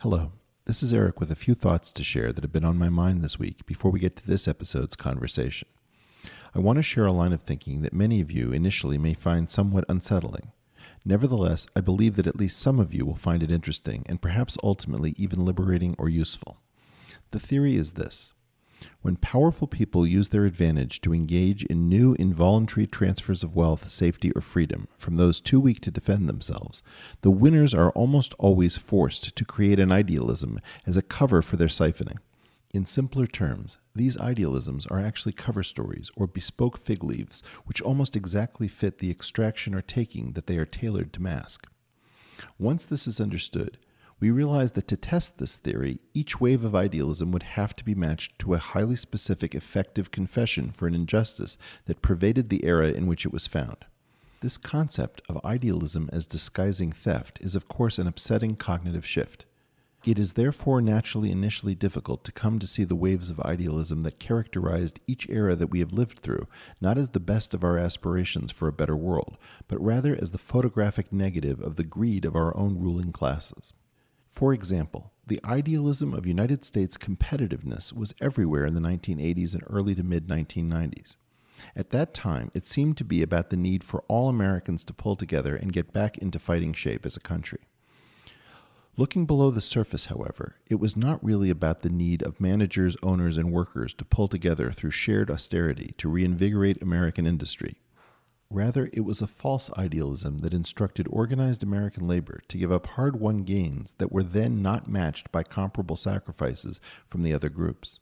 Hello. This is Eric with a few thoughts to share that have been on my mind this week before we get to this episode's conversation. I want to share a line of thinking that many of you initially may find somewhat unsettling. Nevertheless, I believe that at least some of you will find it interesting and perhaps ultimately even liberating or useful. The theory is this when powerful people use their advantage to engage in new involuntary transfers of wealth, safety, or freedom from those too weak to defend themselves, the winners are almost always forced to create an idealism as a cover for their siphoning. In simpler terms, these idealisms are actually cover stories or bespoke fig leaves which almost exactly fit the extraction or taking that they are tailored to mask. Once this is understood, we realize that to test this theory, each wave of idealism would have to be matched to a highly specific effective confession for an injustice that pervaded the era in which it was found. This concept of idealism as disguising theft is, of course, an upsetting cognitive shift. It is therefore naturally initially difficult to come to see the waves of idealism that characterized each era that we have lived through, not as the best of our aspirations for a better world, but rather as the photographic negative of the greed of our own ruling classes. For example, the idealism of United States competitiveness was everywhere in the 1980s and early to mid 1990s. At that time, it seemed to be about the need for all Americans to pull together and get back into fighting shape as a country. Looking below the surface, however, it was not really about the need of managers, owners, and workers to pull together through shared austerity to reinvigorate American industry. Rather, it was a false idealism that instructed organized American labor to give up hard won gains that were then not matched by comparable sacrifices from the other groups.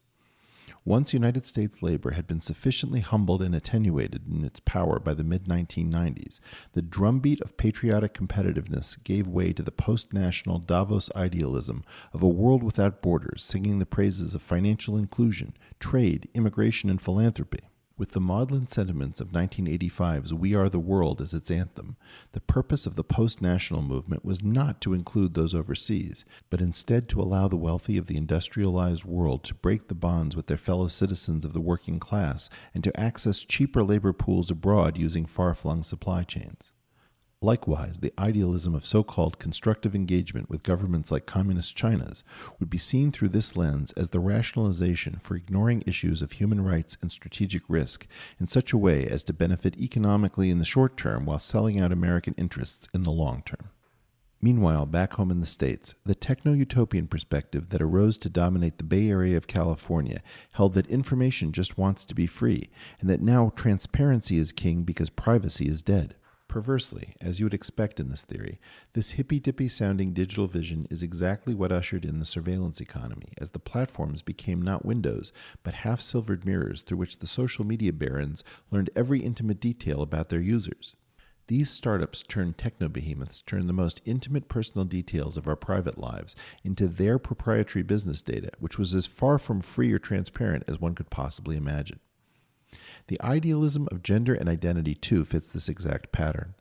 Once United States labor had been sufficiently humbled and attenuated in its power by the mid 1990s, the drumbeat of patriotic competitiveness gave way to the post national Davos idealism of a world without borders, singing the praises of financial inclusion, trade, immigration, and philanthropy. With the maudlin sentiments of 1985's We Are the World as its anthem, the purpose of the post national movement was not to include those overseas, but instead to allow the wealthy of the industrialized world to break the bonds with their fellow citizens of the working class and to access cheaper labor pools abroad using far flung supply chains. Likewise, the idealism of so called constructive engagement with governments like Communist China's would be seen through this lens as the rationalization for ignoring issues of human rights and strategic risk in such a way as to benefit economically in the short term while selling out American interests in the long term. Meanwhile, back home in the States, the techno utopian perspective that arose to dominate the Bay Area of California held that information just wants to be free, and that now transparency is king because privacy is dead. Perversely, as you would expect in this theory, this hippy dippy sounding digital vision is exactly what ushered in the surveillance economy, as the platforms became not windows, but half silvered mirrors through which the social media barons learned every intimate detail about their users. These startups turned techno behemoths turned the most intimate personal details of our private lives into their proprietary business data, which was as far from free or transparent as one could possibly imagine. The idealism of gender and identity, too, fits this exact pattern.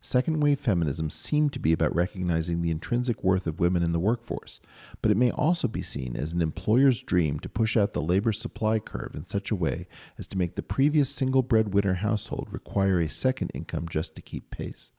Second wave feminism seemed to be about recognizing the intrinsic worth of women in the workforce, but it may also be seen as an employer's dream to push out the labor supply curve in such a way as to make the previous single breadwinner household require a second income just to keep pace.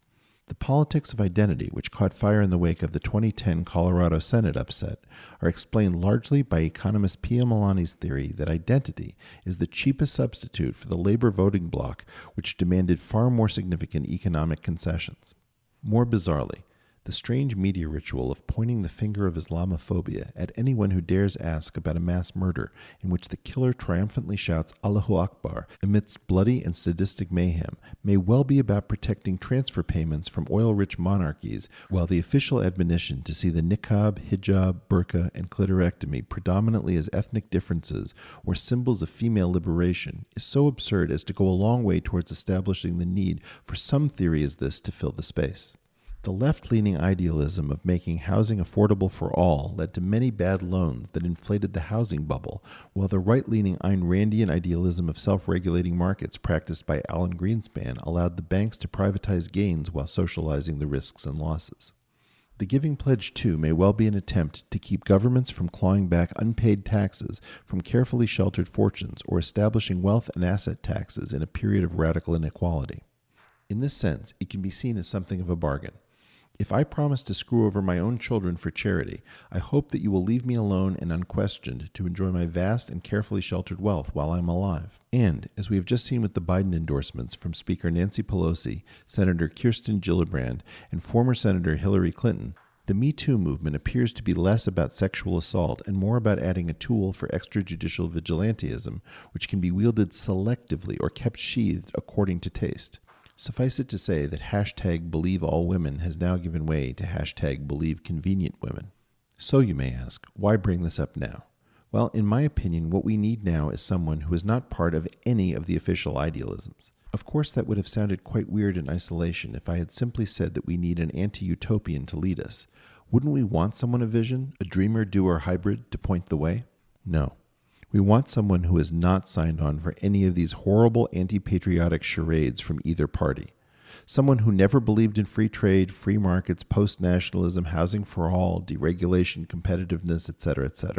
The politics of identity, which caught fire in the wake of the 2010 Colorado Senate upset, are explained largely by economist Pia Malaney's theory that identity is the cheapest substitute for the labor voting bloc, which demanded far more significant economic concessions. More bizarrely, The strange media ritual of pointing the finger of Islamophobia at anyone who dares ask about a mass murder in which the killer triumphantly shouts Allahu Akbar amidst bloody and sadistic mayhem may well be about protecting transfer payments from oil rich monarchies, while the official admonition to see the niqab, hijab, burqa, and clitorectomy predominantly as ethnic differences or symbols of female liberation is so absurd as to go a long way towards establishing the need for some theory as this to fill the space. The left leaning idealism of making housing affordable for all led to many bad loans that inflated the housing bubble, while the right leaning Ayn Randian idealism of self regulating markets practiced by Alan Greenspan allowed the banks to privatize gains while socializing the risks and losses. The Giving Pledge, too, may well be an attempt to keep governments from clawing back unpaid taxes from carefully sheltered fortunes or establishing wealth and asset taxes in a period of radical inequality. In this sense, it can be seen as something of a bargain. If I promise to screw over my own children for charity, I hope that you will leave me alone and unquestioned to enjoy my vast and carefully sheltered wealth while I am alive. And, as we have just seen with the Biden endorsements from Speaker Nancy Pelosi, Senator Kirsten Gillibrand, and former Senator Hillary Clinton, the Me Too movement appears to be less about sexual assault and more about adding a tool for extrajudicial vigilantism, which can be wielded selectively or kept sheathed according to taste. Suffice it to say that hashtag believe all women has now given way to hashtag believe convenient women. So you may ask, why bring this up now? Well, in my opinion, what we need now is someone who is not part of any of the official idealisms. Of course, that would have sounded quite weird in isolation if I had simply said that we need an anti utopian to lead us. Wouldn't we want someone of vision, a dreamer, doer hybrid, to point the way? No. We want someone who has not signed on for any of these horrible anti patriotic charades from either party. Someone who never believed in free trade, free markets, post nationalism, housing for all, deregulation, competitiveness, etc., etc.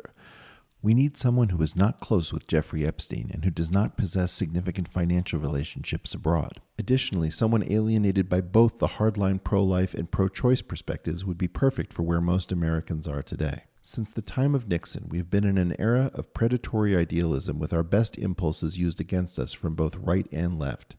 We need someone who is not close with Jeffrey Epstein and who does not possess significant financial relationships abroad. Additionally, someone alienated by both the hardline pro life and pro choice perspectives would be perfect for where most Americans are today. Since the time of Nixon, we have been in an era of predatory idealism with our best impulses used against us from both right and left.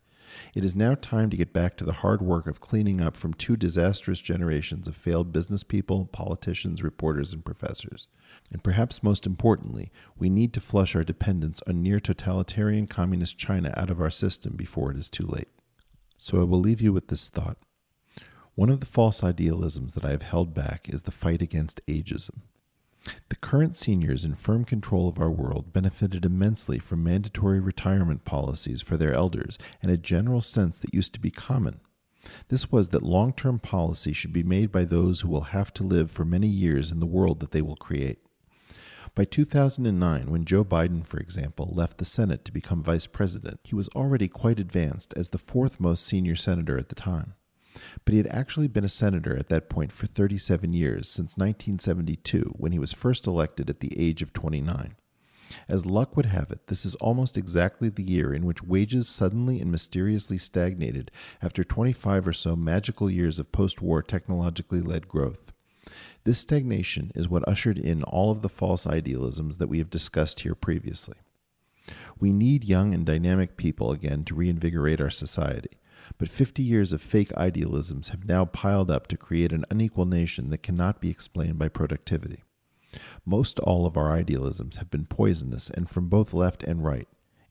It is now time to get back to the hard work of cleaning up from two disastrous generations of failed business people, politicians, reporters, and professors. And perhaps most importantly, we need to flush our dependence on near totalitarian communist China out of our system before it is too late. So I will leave you with this thought. One of the false idealisms that I have held back is the fight against ageism. The current seniors in firm control of our world benefited immensely from mandatory retirement policies for their elders and a general sense that used to be common. This was that long term policy should be made by those who will have to live for many years in the world that they will create. By 2009, when Joe Biden, for example, left the Senate to become vice president, he was already quite advanced as the fourth most senior senator at the time but he had actually been a senator at that point for 37 years, since 1972, when he was first elected at the age of 29. As luck would have it, this is almost exactly the year in which wages suddenly and mysteriously stagnated after 25 or so magical years of post war technologically led growth. This stagnation is what ushered in all of the false idealisms that we have discussed here previously. We need young and dynamic people again to reinvigorate our society. But 50 years of fake idealisms have now piled up to create an unequal nation that cannot be explained by productivity. Most all of our idealisms have been poisonous and from both left and right.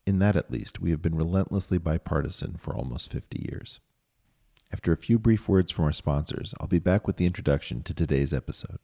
In that, at least, we have been relentlessly bipartisan for almost 50 years. After a few brief words from our sponsors, I'll be back with the introduction to today's episode.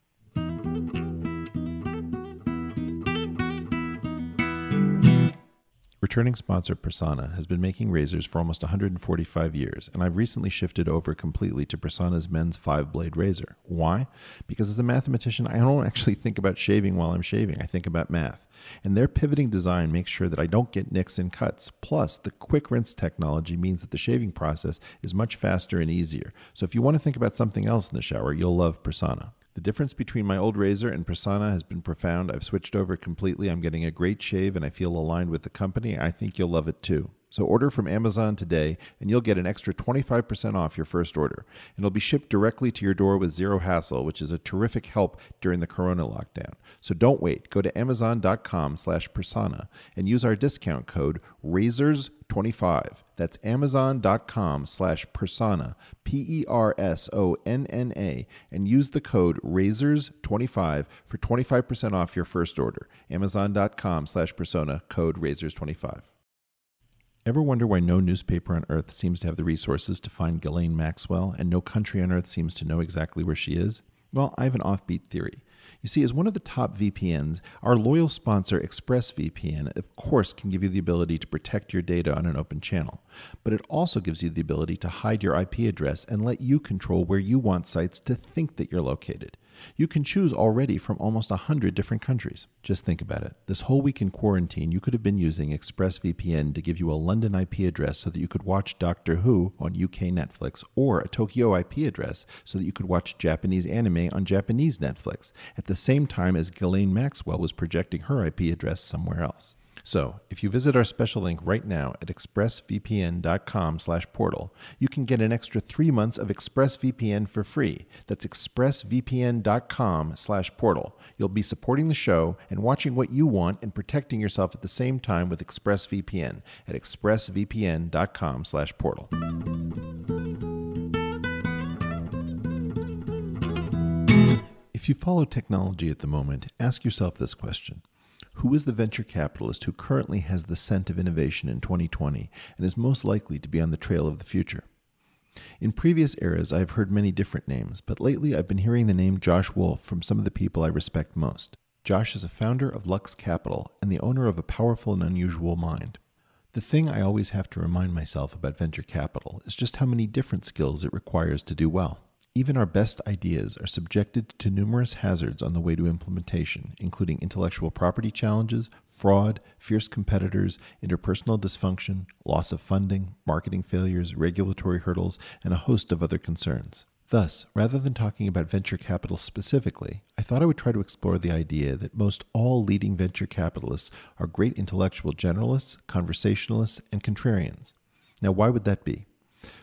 Returning sponsor Personna has been making razors for almost 145 years, and I've recently shifted over completely to Personna's men's five blade razor. Why? Because as a mathematician, I don't actually think about shaving while I'm shaving, I think about math. And their pivoting design makes sure that I don't get nicks and cuts. Plus, the quick rinse technology means that the shaving process is much faster and easier. So if you want to think about something else in the shower, you'll love Personna. The difference between my old razor and Personna has been profound. I've switched over completely. I'm getting a great shave and I feel aligned with the company. I think you'll love it too. So order from Amazon today and you'll get an extra 25% off your first order. And it'll be shipped directly to your door with zero hassle, which is a terrific help during the corona lockdown. So don't wait. Go to amazon.com slash personna and use our discount code RAZORS25. That's amazon.com slash personna, P-E-R-S-O-N-N-A, and use the code RAZORS25 for 25% off your first order. Amazon.com slash personna, code RAZORS25. Ever wonder why no newspaper on earth seems to have the resources to find Ghislaine Maxwell and no country on earth seems to know exactly where she is? Well, I have an offbeat theory. You see, as one of the top VPNs, our loyal sponsor ExpressVPN, of course, can give you the ability to protect your data on an open channel. But it also gives you the ability to hide your IP address and let you control where you want sites to think that you're located. You can choose already from almost 100 different countries. Just think about it. This whole week in quarantine, you could have been using ExpressVPN to give you a London IP address so that you could watch Doctor Who on UK Netflix, or a Tokyo IP address so that you could watch Japanese anime on Japanese Netflix, at the same time as Ghislaine Maxwell was projecting her IP address somewhere else. So, if you visit our special link right now at expressvpn.com/portal, you can get an extra 3 months of ExpressVPN for free. That's expressvpn.com/portal. You'll be supporting the show and watching what you want and protecting yourself at the same time with ExpressVPN at expressvpn.com/portal. If you follow technology at the moment, ask yourself this question. Who is the venture capitalist who currently has the scent of innovation in 2020 and is most likely to be on the trail of the future? In previous eras, I have heard many different names, but lately I've been hearing the name Josh Wolfe from some of the people I respect most. Josh is a founder of Lux Capital and the owner of a powerful and unusual mind. The thing I always have to remind myself about venture capital is just how many different skills it requires to do well. Even our best ideas are subjected to numerous hazards on the way to implementation, including intellectual property challenges, fraud, fierce competitors, interpersonal dysfunction, loss of funding, marketing failures, regulatory hurdles, and a host of other concerns. Thus, rather than talking about venture capital specifically, I thought I would try to explore the idea that most all leading venture capitalists are great intellectual generalists, conversationalists, and contrarians. Now, why would that be?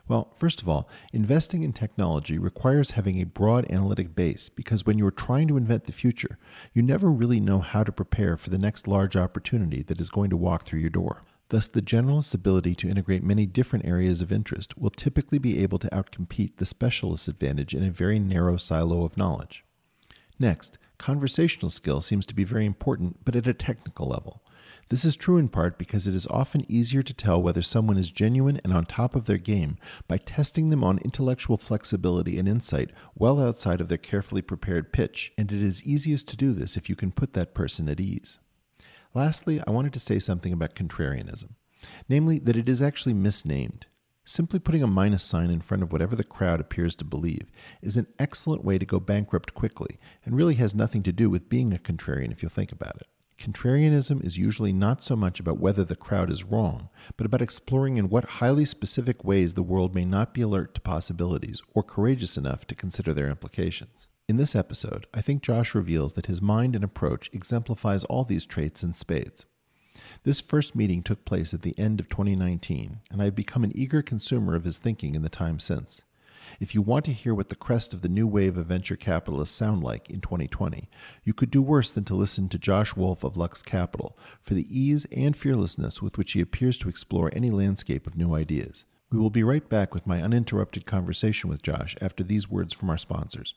Well, first of all, investing in technology requires having a broad analytic base because when you are trying to invent the future, you never really know how to prepare for the next large opportunity that is going to walk through your door. Thus, the generalist's ability to integrate many different areas of interest will typically be able to outcompete the specialist's advantage in a very narrow silo of knowledge. Next, conversational skill seems to be very important, but at a technical level. This is true in part because it is often easier to tell whether someone is genuine and on top of their game by testing them on intellectual flexibility and insight well outside of their carefully prepared pitch, and it is easiest to do this if you can put that person at ease. Lastly, I wanted to say something about contrarianism, namely that it is actually misnamed. Simply putting a minus sign in front of whatever the crowd appears to believe is an excellent way to go bankrupt quickly and really has nothing to do with being a contrarian if you think about it. Contrarianism is usually not so much about whether the crowd is wrong, but about exploring in what highly specific ways the world may not be alert to possibilities or courageous enough to consider their implications. In this episode, I think Josh reveals that his mind and approach exemplifies all these traits in spades. This first meeting took place at the end of 2019, and I have become an eager consumer of his thinking in the time since. If you want to hear what the crest of the new wave of venture capitalists sound like in 2020, you could do worse than to listen to Josh Wolfe of Lux Capital for the ease and fearlessness with which he appears to explore any landscape of new ideas. We will be right back with my uninterrupted conversation with Josh after these words from our sponsors.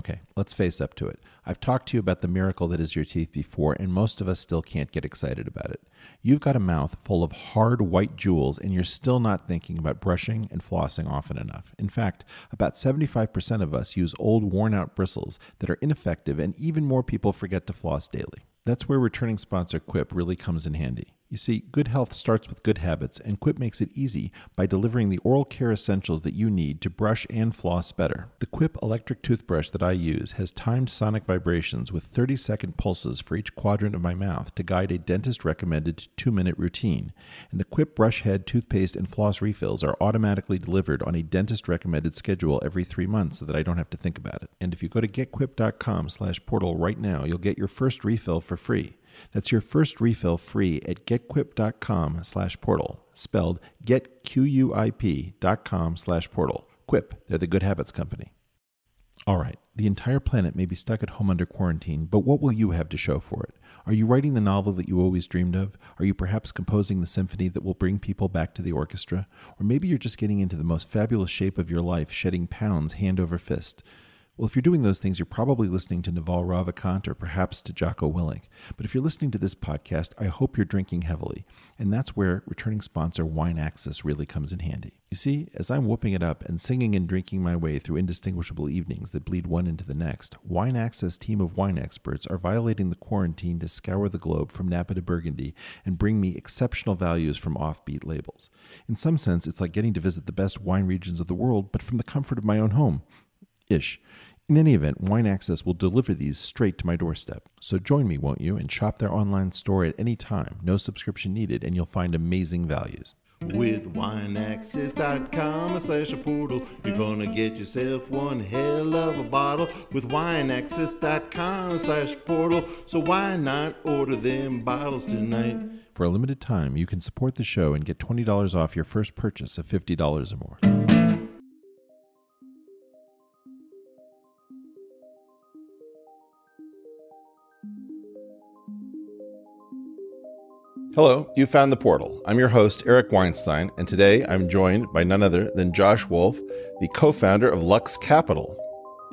Okay, let's face up to it. I've talked to you about the miracle that is your teeth before, and most of us still can't get excited about it. You've got a mouth full of hard white jewels, and you're still not thinking about brushing and flossing often enough. In fact, about 75% of us use old, worn out bristles that are ineffective, and even more people forget to floss daily. That's where returning sponsor Quip really comes in handy. You see, good health starts with good habits, and Quip makes it easy by delivering the oral care essentials that you need to brush and floss better. The Quip electric toothbrush that I use has timed sonic vibrations with 30 second pulses for each quadrant of my mouth to guide a dentist recommended two minute routine. And the Quip brush head, toothpaste, and floss refills are automatically delivered on a dentist recommended schedule every three months so that I don't have to think about it. And if you go to getquip.com slash portal right now, you'll get your first refill for free. That's your first refill free at getquip.com slash portal, spelled getquip.com slash portal. Quip, they're the good habits company. All right, the entire planet may be stuck at home under quarantine, but what will you have to show for it? Are you writing the novel that you always dreamed of? Are you perhaps composing the symphony that will bring people back to the orchestra? Or maybe you're just getting into the most fabulous shape of your life, shedding pounds hand over fist. Well, if you're doing those things, you're probably listening to Naval Ravikant or perhaps to Jocko Willink. But if you're listening to this podcast, I hope you're drinking heavily. And that's where returning sponsor Wine Access really comes in handy. You see, as I'm whooping it up and singing and drinking my way through indistinguishable evenings that bleed one into the next, Wine Access team of wine experts are violating the quarantine to scour the globe from Napa to Burgundy and bring me exceptional values from offbeat labels. In some sense, it's like getting to visit the best wine regions of the world, but from the comfort of my own home. Ish. In any event, Wine Access will deliver these straight to my doorstep. So join me, won't you, and shop their online store at any time. No subscription needed, and you'll find amazing values. With wineaccess.com slash a portal, you're gonna get yourself one hell of a bottle. With wineaccess.com slash portal, so why not order them bottles tonight? For a limited time, you can support the show and get $20 off your first purchase of $50 or more. Hello, you found the portal. I'm your host, Eric Weinstein, and today I'm joined by none other than Josh Wolfe, the co founder of Lux Capital.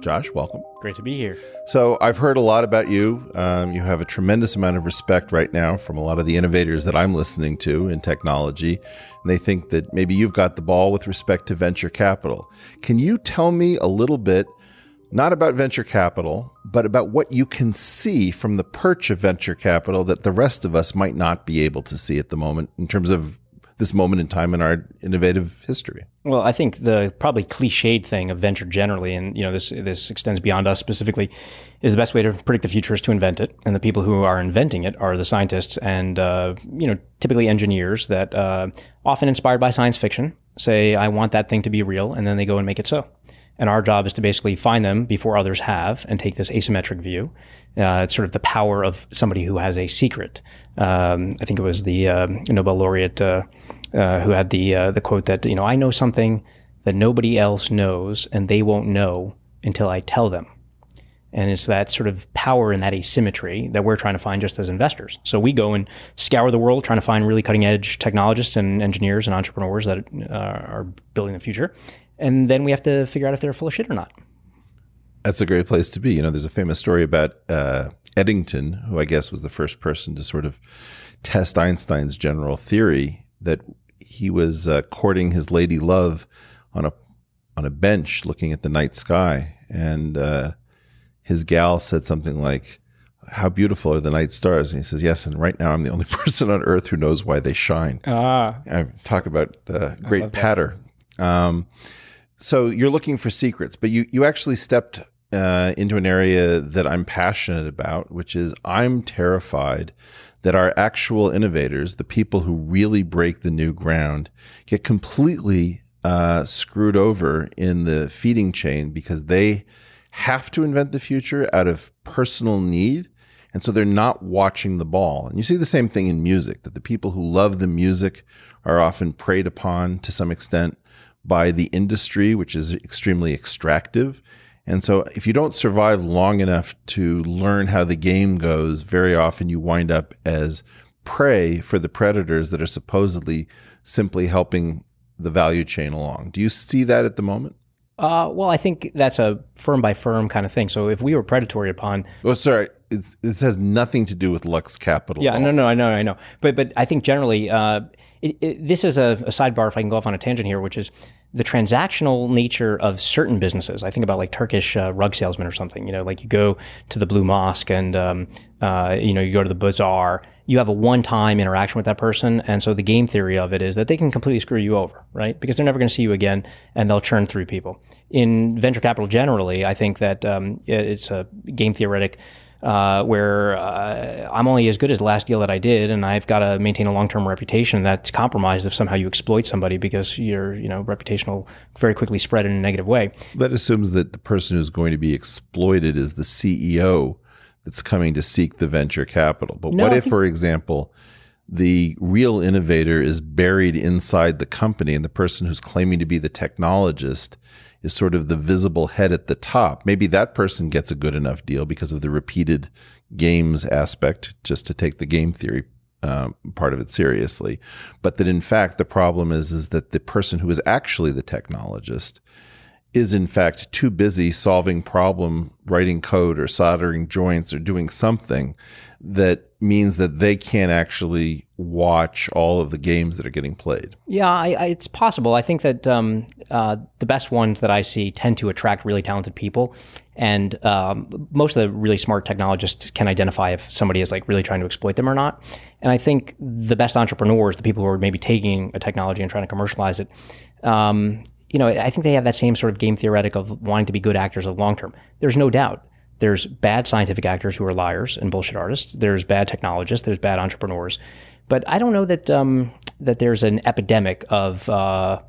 Josh, welcome. Great to be here. So, I've heard a lot about you. Um, you have a tremendous amount of respect right now from a lot of the innovators that I'm listening to in technology. And they think that maybe you've got the ball with respect to venture capital. Can you tell me a little bit not about venture capital, but about what you can see from the perch of venture capital that the rest of us might not be able to see at the moment in terms of this moment in time in our innovative history. Well, I think the probably cliched thing of venture generally, and you know this this extends beyond us specifically, is the best way to predict the future is to invent it, and the people who are inventing it are the scientists and uh, you know typically engineers that uh, often inspired by science fiction say I want that thing to be real, and then they go and make it so. And our job is to basically find them before others have and take this asymmetric view. Uh, it's sort of the power of somebody who has a secret. Um, I think it was the uh, Nobel laureate uh, uh who had the uh, the quote that you know I know something that nobody else knows and they won't know until I tell them. And it's that sort of power and that asymmetry that we're trying to find just as investors. So we go and scour the world trying to find really cutting edge technologists and engineers and entrepreneurs that uh, are building the future and then we have to figure out if they're full of shit or not. That's a great place to be. You know, there's a famous story about uh, Eddington, who I guess was the first person to sort of test Einstein's general theory that he was uh, courting his lady love on a on a bench looking at the night sky, and uh, his gal said something like, "How beautiful are the night stars?" And he says, "Yes." And right now, I'm the only person on Earth who knows why they shine. Ah, I talk about uh, great patter. Um, so you're looking for secrets, but you you actually stepped uh, into an area that I'm passionate about, which is I'm terrified that our actual innovators, the people who really break the new ground, get completely uh, screwed over in the feeding chain because they have to invent the future out of personal need. And so they're not watching the ball. And you see the same thing in music that the people who love the music are often preyed upon to some extent by the industry, which is extremely extractive. And so, if you don't survive long enough to learn how the game goes, very often you wind up as prey for the predators that are supposedly simply helping the value chain along. Do you see that at the moment? Uh, well, I think that's a firm by firm kind of thing. So if we were predatory upon, oh, sorry, it, it has nothing to do with Lux Capital. Yeah, no, no, I know, I know, but but I think generally, uh, it, it, this is a, a, sidebar. If I can go off on a tangent here, which is the transactional nature of certain businesses. I think about like Turkish uh, rug salesmen or something. You know, like you go to the Blue Mosque and um, uh, you know you go to the bazaar you have a one-time interaction with that person, and so the game theory of it is that they can completely screw you over, right? Because they're never going to see you again, and they'll churn through people. In venture capital generally, I think that um, it's a game theoretic uh, where uh, I'm only as good as the last deal that I did, and I've got to maintain a long-term reputation that's compromised if somehow you exploit somebody because your you know reputation will very quickly spread in a negative way. That assumes that the person who's going to be exploited is the CEO that's coming to seek the venture capital. But No, what I if, think- for example, the real innovator is buried inside the company and the person who's claiming to be the technologist is sort of the visible head at the top? Maybe that person gets a good enough deal because of the repeated games aspect, just to take the game theory um, part of it seriously. But that in fact, the problem is, is that the person who is actually the technologist is in fact too busy solving problem, writing code or soldering joints or doing something that means that they can't actually watch all of the games that are getting played. Yeah, I, I, it's possible. I think that um, uh, the best ones that I see tend to attract really talented people, and um, most of the really smart technologists can identify if somebody is like really trying to exploit them or not. And I think the best entrepreneurs, the people who are maybe taking a technology and trying to commercialize it, um, you know, I think they have that same sort of game theoretic of wanting to be good actors of long term. There's no doubt. There's bad scientific actors who are liars and bullshit artists. There's bad technologists. There's bad entrepreneurs. But I don't know that um, that there's an epidemic of uh,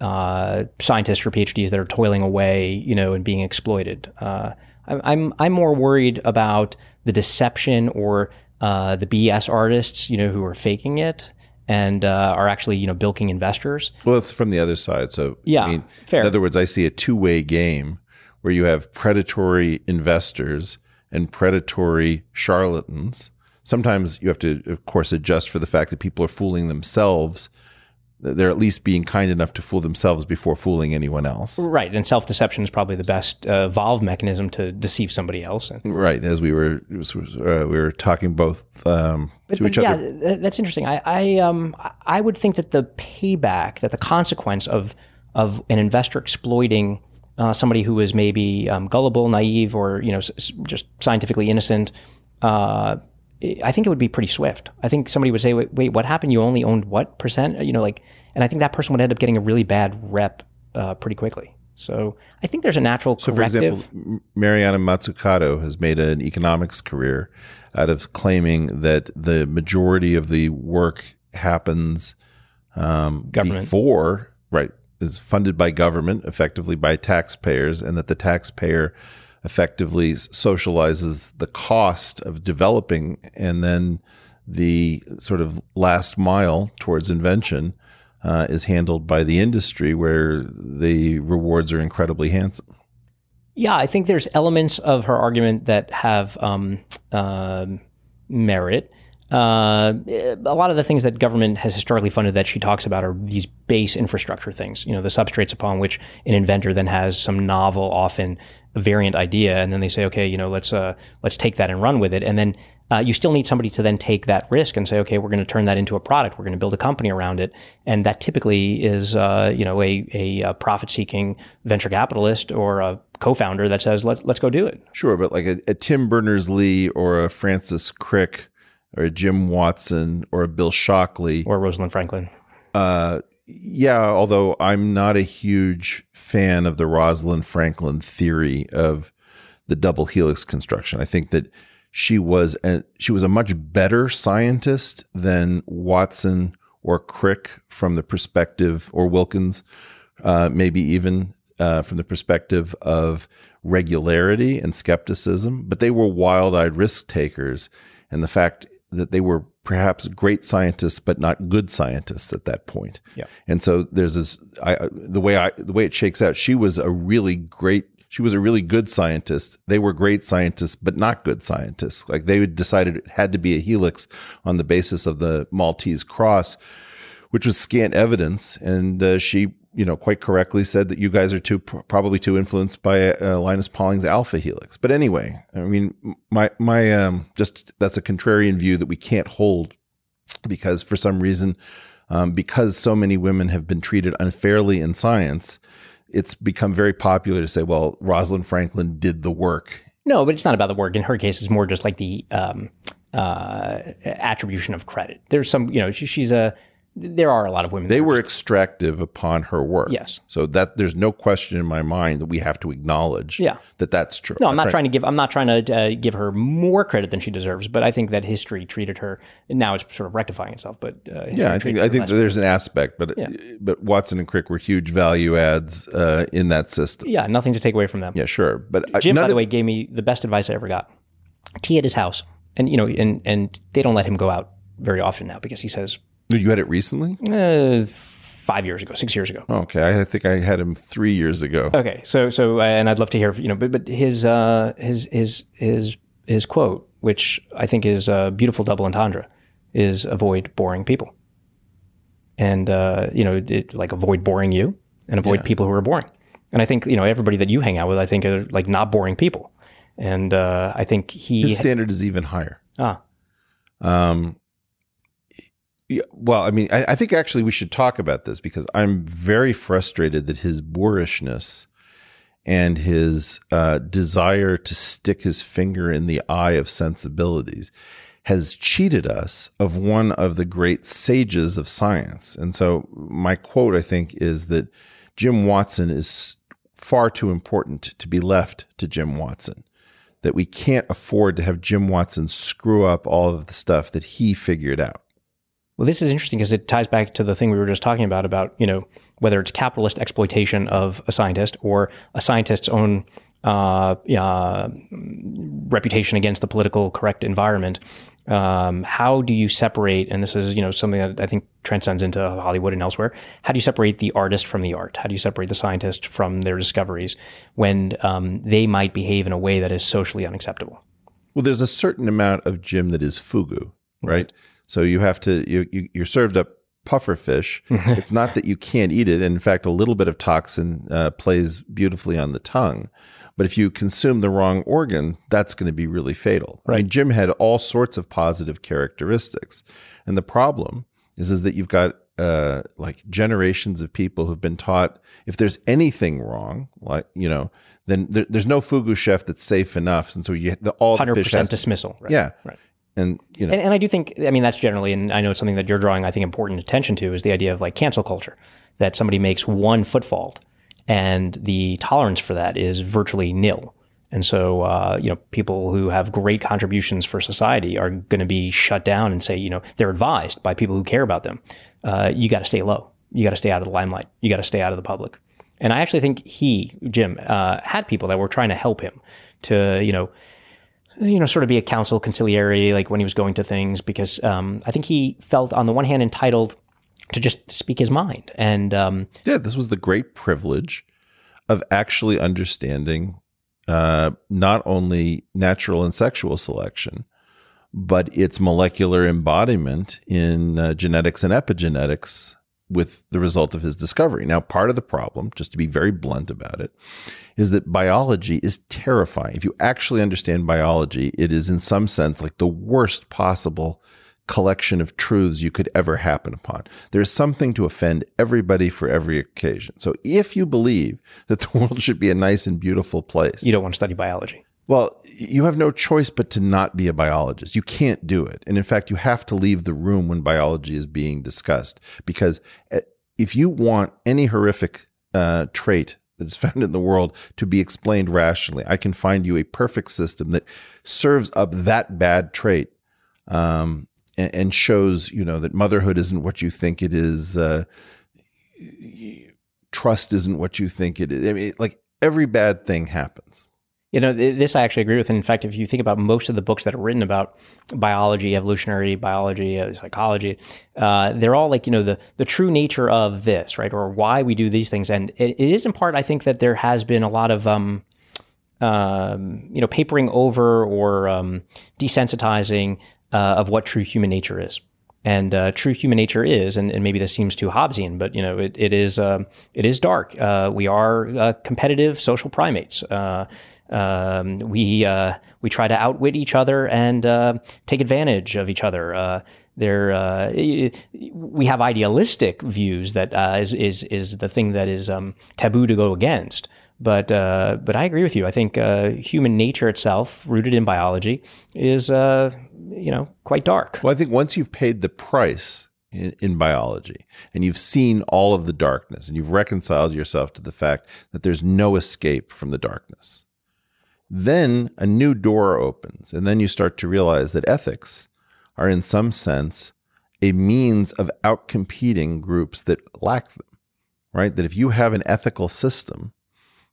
uh, scientists or PhDs that are toiling away, you know, and being exploited. Uh, I'm, I'm I'm more worried about the deception or uh, the BS artists, you know, who are faking it and uh, are actually, you know, bilking investors. Well, it's from the other side. So, Yeah, I mean, fair. in other words, I see a two way game where you have predatory investors and predatory charlatans. Sometimes you have to, of course, adjust for the fact that people are fooling themselves. They're at least being kind enough to fool themselves before fooling anyone else. Right, and self deception is probably the best uh, evolved mechanism to deceive somebody else. Right, as we were uh, we were talking both um, but, to but each yeah, other. th- that's interesting. I I, um, I would think that the payback, that the consequence of of an investor exploiting uh, somebody who is maybe um, gullible, naive, or you know s- just scientifically innocent. Uh, I think it would be pretty swift. I think somebody would say, "Wait, wait what happened? You only owned what percent?" You know, like, and I think that person would end up getting a really bad rep uh, pretty quickly. So I think there's a natural So, for example, Mariana Mazzucato has made an economics career out of claiming that the majority of the work happens um, Government. before, right, is funded by government, effectively by taxpayers, and that the taxpayer effectively socializes the cost of developing and then the sort of last mile towards invention uh, is handled by the industry where the rewards are incredibly handsome. Yeah, I think there's elements of her argument that have um, um merit. Uh, a lot of the things that government has historically funded that she talks about are these base infrastructure things. You know, the substrates upon which an inventor then has some novel, often variant idea, and then they say, okay, you know, let's uh, let's take that and run with it, and then. Uh, you still need somebody to then take that risk and say, okay, we're going to turn that into a product. We're going to build a company around it, and that typically is, uh, you know, a, a, uh profit-seeking venture capitalist or a co-founder that says, let's let's go do it. Sure, but like a, a Tim Berners Lee or a Francis Crick or a Jim Watson or a Bill Shockley. Or Rosalind Franklin. Uh, yeah, although I'm not a huge fan of the Rosalind Franklin theory of the double helix construction. I think that she was a, she was a much better scientist than Watson or Crick from the perspective or Wilkins, uh, maybe even uh, from the perspective of regularity and skepticism. But they were wild-eyed risk takers, and the fact that they were perhaps great scientists but not good scientists at that point. Yeah. And so there's this I the way I the way it shakes out she was a really great she was a really good scientist. They were great scientists but not good scientists. Like they decided it had to be a helix on the basis of the Maltese cross which was scant evidence and uh, she you know quite correctly said that you guys are too probably too influenced by uh, Linus Pauling's alpha helix. But anyway, I mean my my um just that's a contrarian view that we can't hold because for some reason um, because so many women have been treated unfairly in science, it's become very popular to say, well, Rosalind Franklin did the work. No, but it's not about the work. In her case, it's more just like the um, uh, attribution of credit. There's some, you know, she, she's a. There are a lot of women. They were extractive upon her work. Yes. So that there's no question in my mind that we have to acknowledge Yeah. that that's true. No, I'm not Right. trying to give. I'm not trying to uh, give her more credit than she deserves. But I think that history treated her. Now it's sort of rectifying itself. But uh, Yeah, I think I think there's an aspect, but Yeah. but Watson and Crick were huge value adds uh, in that system. Yeah, nothing to take away from them. Yeah, sure. But Jim, none by the way, gave me the best advice I ever got. Tea at his house, and you know, and and they don't let him go out very often now because he says you had it recently. uh, five years ago, six years ago. Okay, I think I had him three years ago. Okay, so so uh, and I'd love to hear you know, but but his uh, his his his his quote, which I think is a beautiful double entendre, is avoid boring people, and uh, you know, it, like avoid boring you and avoid people who are boring. And I think you know everybody that you hang out with, I think are like not boring people, and uh, I think he His standard is even higher. ah Um, well, I mean, I, I think actually we should talk about this because I'm very frustrated that his boorishness and his uh, desire to stick his finger in the eye of sensibilities has cheated us of one of the great sages of science. And so, my quote, I think, is that Jim Watson is far too important to be left to Jim Watson that we can't afford to have Jim Watson screw up all of the stuff that he figured out. Well, this is interesting because it ties back to the thing we were just talking about about you know whether it's capitalist exploitation of a scientist or a scientist's own uh, uh, reputation against the political correct environment. Um, how do you separate? And this is you know something that I think transcends into Hollywood and elsewhere. How do you separate the artist from the art? How do you separate the scientist from their discoveries when um, they might behave in a way that is socially unacceptable? Well, there's a certain amount of Jim that is fugu, right? So you have to you, you you're served up puffer fish. it's not that you can't eat it. In fact, a little bit of toxin uh, plays beautifully on the tongue. But if you consume the wrong organ, that's going to be really fatal. I mean, Right. Jim had all sorts of positive characteristics, and the problem is is that you've got uh, like generations of people who've been taught if there's anything wrong, like you know, then there, there's no fugu chef that's safe enough, and so you the, all the Hundred fish percent has to dismissal. Right? yeah. Right. And you know, And, and I do think, I mean, that's generally, and I know it's something that you're drawing, I think, important attention to is the idea of like cancel culture, that somebody makes one foot fault and the tolerance for that is virtually nil. And so, uh, you know, people who have great contributions for society are going to be shut down and say, you know, they're advised by people who care about them. Uh, you got to stay low. You got to stay out of the limelight. You got to stay out of the public. And I actually think he, Jim, uh, had people that were trying to help him to, you know, you know, sort of be a counsel conciliary, like when he was going to things, because um, I think he felt, on the one hand, entitled to just speak his mind. And um, yeah, this was the great privilege of actually understanding uh, not only natural and sexual selection, but its molecular embodiment in uh, genetics and epigenetics with the result of his discovery. Now, part of the problem, just to be very blunt about it, is that biology is terrifying. If you actually understand biology, it is in some sense like the worst possible collection of truths you could ever happen upon. There is something to offend everybody for every occasion. So if you believe that the world should be a nice and beautiful place, you don't want to study biology. Well, you have no choice but to not be a biologist. You can't do it. And in fact, you have to leave the room when biology is being discussed because uh, if you want any horrific uh, trait that is found in the world to be explained rationally, I can find you a perfect system that serves up that bad trait um, and, and shows, you know, that motherhood isn't what you think it is. Uh, trust isn't what you think it is. I mean, like every bad thing happens. You know, this I actually agree with. In fact, if you think about most of the books that are written about biology, evolutionary biology, uh, psychology, uh, they're all like, you know, the, the true nature of this, right? Or why we do these things. And it, it is in part, I think, that there has been a lot of, um, um, you know, papering over or um, desensitizing uh, of what true human nature is. And uh, true human nature is, and, and maybe this seems too Hobbesian, but you know, it, it is um, it is dark. Uh, we are uh, competitive social primates. Um, we uh, we try to outwit each other and uh, take advantage of each other. Uh, uh, we have idealistic views that uh, is is is the thing that is um, taboo to go against. But uh, but I agree with you. I think human nature itself, rooted in biology, is you know quite dark. Well, I think once you've paid the price in, in biology and you've seen all of the darkness and you've reconciled yourself to the fact that there's no escape from the darkness, then a new door opens. And then you start to realize that ethics are, in some sense, a means of outcompeting groups that lack them, right? That if you have an ethical system,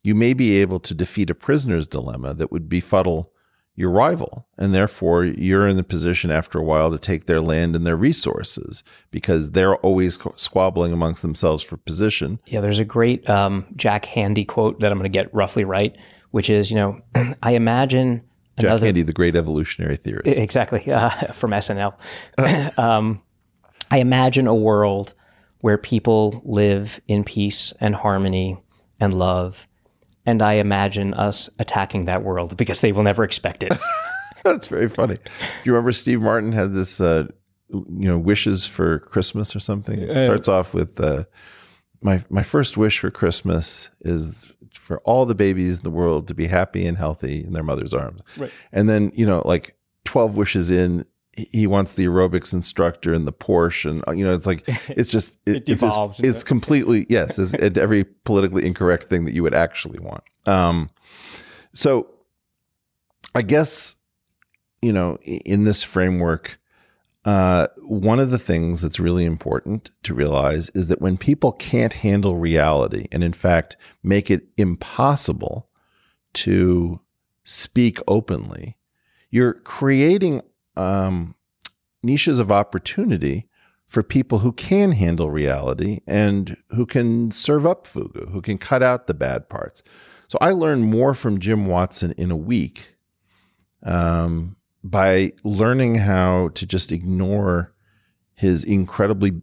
you may be able to defeat a prisoner's dilemma that would befuddle your rival. And therefore, you're in the position after a while to take their land and their resources because they're always squabbling amongst themselves for position. Yeah, there's a great um, Jack Handey quote that I'm going to get roughly right, which is, you know, I imagine Jack another, Handey, the great evolutionary theorist. Exactly, uh, from SNL. um, I imagine a world where people live in peace and harmony and love. And I imagine us attacking that world because they will never expect it. That's very funny. Do you remember Steve Martin had this, uh, you know, wishes for Christmas or something? It starts off with uh, my my first wish for Christmas is for all the babies in the world to be happy and healthy in their mother's arms. Right. And then you know, like twelve wishes in, he wants the aerobics instructor and the Porsche, and uh, you know, it's like it's just it, It it's, just- it's completely yes, it's, it's every politically incorrect thing that you would actually want. Um, so I guess you know, in this framework, uh, one of the things that's really important to realize is that when people can't handle reality and, in fact, make it impossible to speak openly, you're creating um, niches of opportunity for people who can handle reality and who can serve up fugu, who can cut out the bad parts. So I learned more from Jim Watson in a week um, by learning how to just ignore his incredibly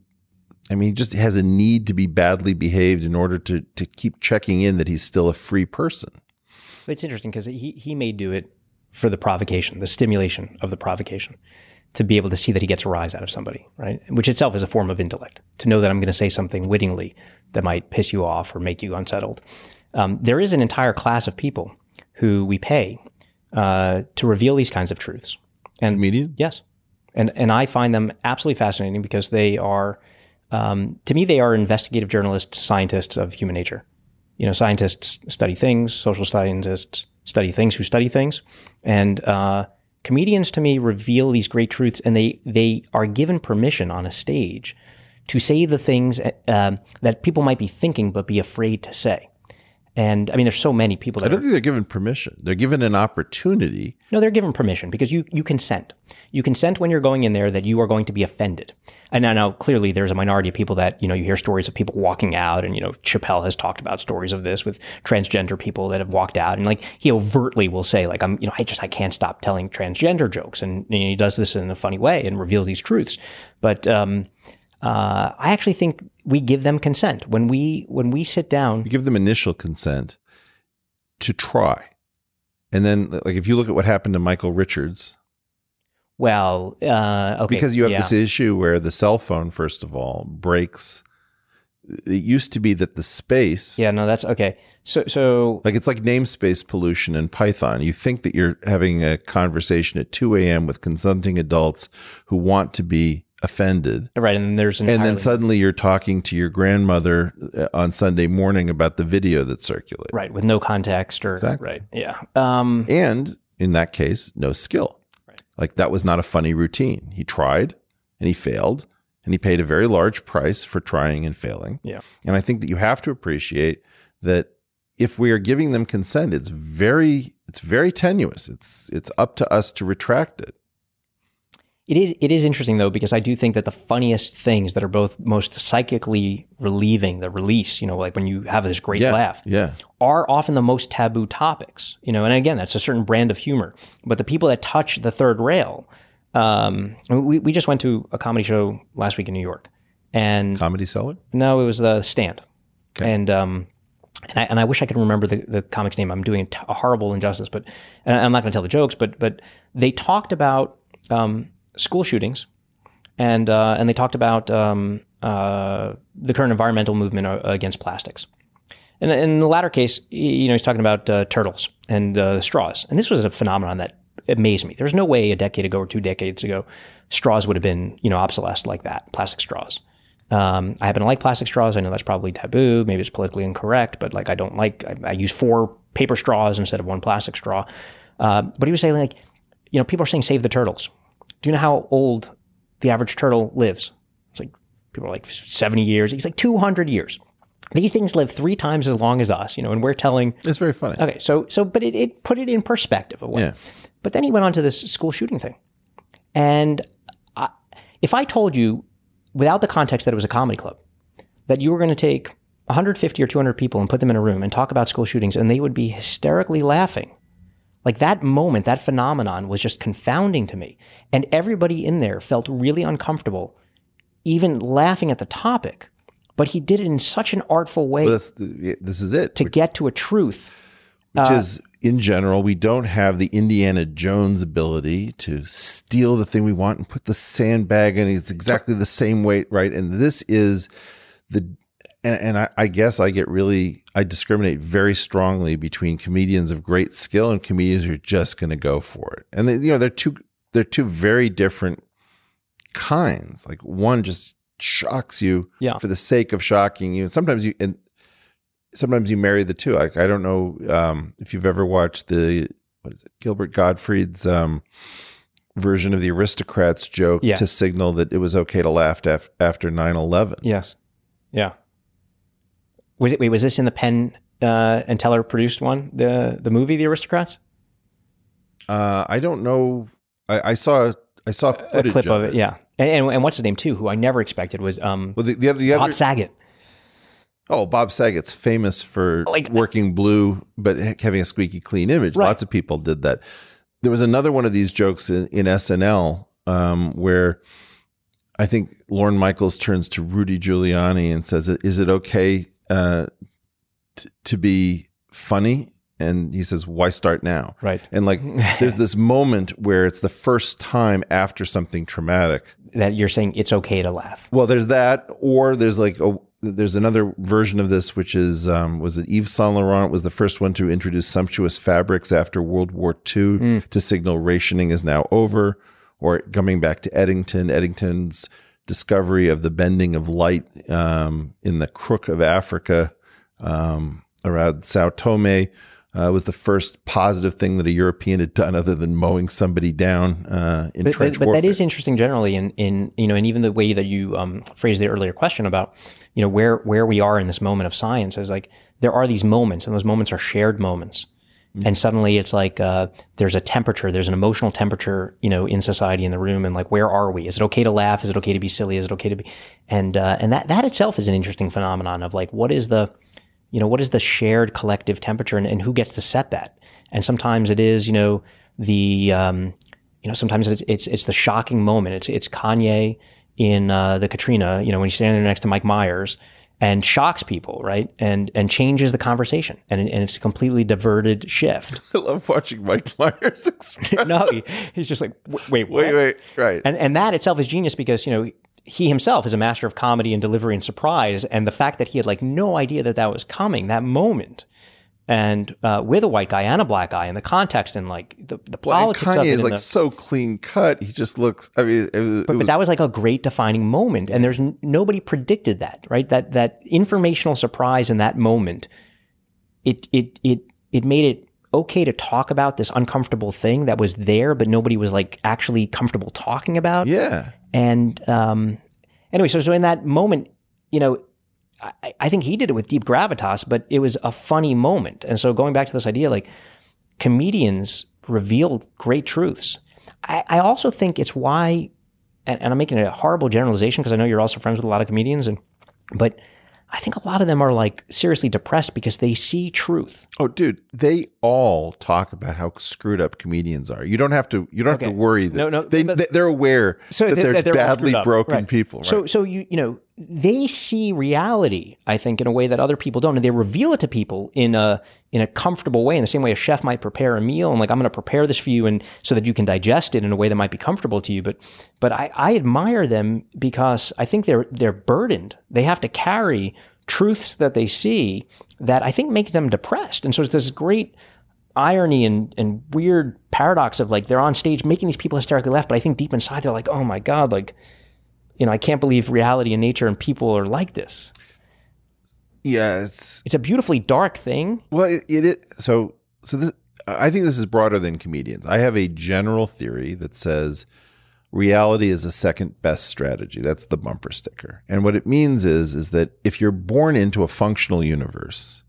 I mean, he just has a need to be badly behaved in order to to keep checking in that he's still a free person. It's interesting because he, he may do it for the provocation, the stimulation of the provocation, to be able to see that he gets a rise out of somebody, right? Which itself is a form of intellect. To know that I'm going to say something wittingly that might piss you off or make you unsettled. Um, there is an entire class of people who we pay uh, to reveal these kinds of truths. And Comedian? Yes, and and I find them absolutely fascinating because they are, um, to me, they are investigative journalists, scientists of human nature. You know, scientists study things, social scientists study things who study things, and uh, comedians to me reveal these great truths, and they they are given permission on a stage to say the things uh, that people might be thinking but be afraid to say. And I mean, there's so many people That I don't are, think they're given permission. They're given an opportunity. no, they're given permission because you you consent. You consent when you're going in there that you are going to be offended. And now, now clearly there's a minority of people that you know you hear stories of people walking out, and you know Chappelle has talked about stories of this with transgender people that have walked out, and like he overtly will say like I'm you know I just I can't stop telling transgender jokes, and, and he does this in a funny way and reveals these truths. But um, uh, I actually think we give them consent when we when we sit down. You give them initial consent to try. And then, like, if you look at what happened to Michael Richards, Well, uh, okay, because you have yeah. this issue where the cell phone, first of all, breaks. It used to be that the space, Yeah, no, that's okay. So so like it's like namespace pollution in Python. You think that you're having a conversation at 2 a.m. with consenting adults who want to be offended. right, and then there's an And then suddenly you're talking to your grandmother uh, on Sunday morning about the video that circulated. right with no context or Exactly. right, yeah. Um, And in that case, no skill. Right. Like that was not a funny routine. He tried and he failed and he paid a very large price for trying and failing. Yeah. And I think that you have to appreciate that if we are giving them consent, it's very it's very tenuous. It's it's up to us to retract it. It is it is interesting though because I do think that the funniest things that are both most psychically relieving, the release, you know, like when you have this great Yeah. laugh, Yeah. are often the most taboo topics. You know, and again, that's a certain brand of humor. But the people that touch the third rail, um, we we just went to a comedy show last week in New York, and Comedy Cellar? No, it was the stand. Okay. And um, and I, and I wish I could remember the, the comic's name. I'm doing a, t- a horrible injustice, but and I'm not going to tell the jokes. But but they talked about um, school shootings, and uh, and they talked about um, uh, the current environmental movement uh, against plastics. And in the latter case, you know, he's talking about uh, turtles and uh, straws. And this was a phenomenon that amazed me. There's no way a decade ago or two decades ago, straws would have been, you know, obsolesced like that, plastic straws. Um, I happen to like plastic straws. I know that's probably taboo. Maybe it's politically incorrect, but like I don't like, I, I use four paper straws instead of one plastic straw. Uh, but he was saying like, you know, people are saying save the turtles. Do you know how old the average turtle lives? It's like, people are like 70 years. He's like 200 years. These things live three times as long as us, you know, and we're telling. It's very funny. Okay, so so, but it, it put it in perspective a way. Yeah. But then he went on to this school shooting thing, and I, if I told you, without the context that it was a comedy club, that you were going to take 150 or 200 people and put them in a room and talk about school shootings, and they would be hysterically laughing, like that moment, that phenomenon was just confounding to me, and everybody in there felt really uncomfortable, even laughing at the topic. But he did it in such an artful way Well, this is it. to get to a truth. which uh, is in general, we don't have the Indiana Jones ability to steal the thing we want and put the sandbag in. It's exactly the same weight, right? And this is the, and, and I, I guess I get really, I discriminate very strongly between comedians of great skill and comedians who are just going to go for it. And they, you know, they're two, they're two very different kinds. Like one just shocks you Yeah. for the sake of shocking you. And sometimes you, and sometimes you marry the two. Like I don't know um, if you've ever watched the what is it, Gilbert Gottfried's um, version of the aristocrats joke Yeah. to signal that it was okay to laugh af- after 9-11. Yes. Yeah. Was it? Wait, was this in the Penn uh, and Teller produced one? The the movie, The Aristocrats. Uh, I don't know. I, I saw I saw A footage clip of it. Yeah. And, and and what's the name too? Who I never expected was um Well, the, the other, the other Bob Saget. Oh, Bob Saget's famous for Like- working blue, but having a squeaky clean image. Right. Lots of people did that. There was another one of these jokes in, in SNL um, where I think Lorne Michaels turns to Rudy Giuliani and says, "Is it okay uh, t- to be funny?" And he says, "Why start now?" Right. And like, there's this moment where it's the first time after something traumatic That you're saying it's okay to laugh. well, there's that, or there's like a there's another version of this, which is um, was it Yves Saint Laurent was the first one to introduce sumptuous fabrics after World War II to signal rationing is now over, or coming back to Eddington, Eddington's discovery of the bending of light um, in the crook of Africa um, around Sao Tome. Uh, was the first positive thing that a European had done, other than mowing somebody down uh, in But, trench but, but that is interesting generally in, in you know and even the way that you um, phrased the earlier question about you know where where we are in this moment of science is like there are these moments and those moments are shared moments and suddenly it's like uh, there's a temperature there's an emotional temperature you know in society in the room and like where are we? Is it okay to laugh? Is it okay to be silly? Is it okay to be and uh, and that that itself is an interesting phenomenon of like what is the you know what is the shared collective temperature and, and who gets to set that? And sometimes it is you know the um, you know sometimes it's it's it's the shocking moment. It's it's Kanye in uh, the Katrina you know when he's standing there next to Mike Myers and shocks people right and and changes the conversation and and it's a completely diverted shift I love watching Mike Myers no he, he's just like "W- wait what? Wait, wait, right. and and that itself is genius because you know he himself is a master of comedy and delivery and surprise and the fact that he had like no idea that that was coming that moment and uh, with a white guy and a black guy in the context and like the, the Well, politics of Kanye it is like the- so clean cut. He just looks. I mean, it, was- it but, was, but that was like a great defining moment and there's n- nobody predicted that right that that informational surprise in that moment it it it it made it okay to talk about this uncomfortable thing that was there but nobody was like actually comfortable talking about yeah. and um, anyway, so so in that moment, you know, I, I think he did it with deep gravitas, but it was a funny moment. And so going back to this idea, like comedians reveal great truths. I, I also think it's why, and, and I'm making a horrible generalization because I know you're also friends with a lot of comedians, and but I think a lot of them are like seriously depressed because they see truth. Oh, dude, they all talk about how screwed up comedians are. You don't have to. You don't have to worry that No, no, they, but- they they're aware that th- they're, that all badly broken Right. people. Right? So, so you you know, they see reality, I think, in a way that other people don't, and they reveal it to people in a in a comfortable way, in the same way a chef might prepare a meal, and like I'm going to prepare this for you, and so that you can digest it in a way that might be comfortable to you. But but I, I admire them because I think they're they're burdened. They have to carry truths that they see that I think make them depressed, and so it's this great irony and, and weird paradox of like they're on stage making these people hysterically laugh, but I think deep inside they're like, oh my god, like you know, I can't believe reality and nature and people are like this. Yeah, it's It's a beautifully dark thing. well, it, it is so so this I think this is broader than comedians. I have a general theory that says reality is a second best strategy. That's the bumper sticker. And what it means is is that if you're born into a functional universe,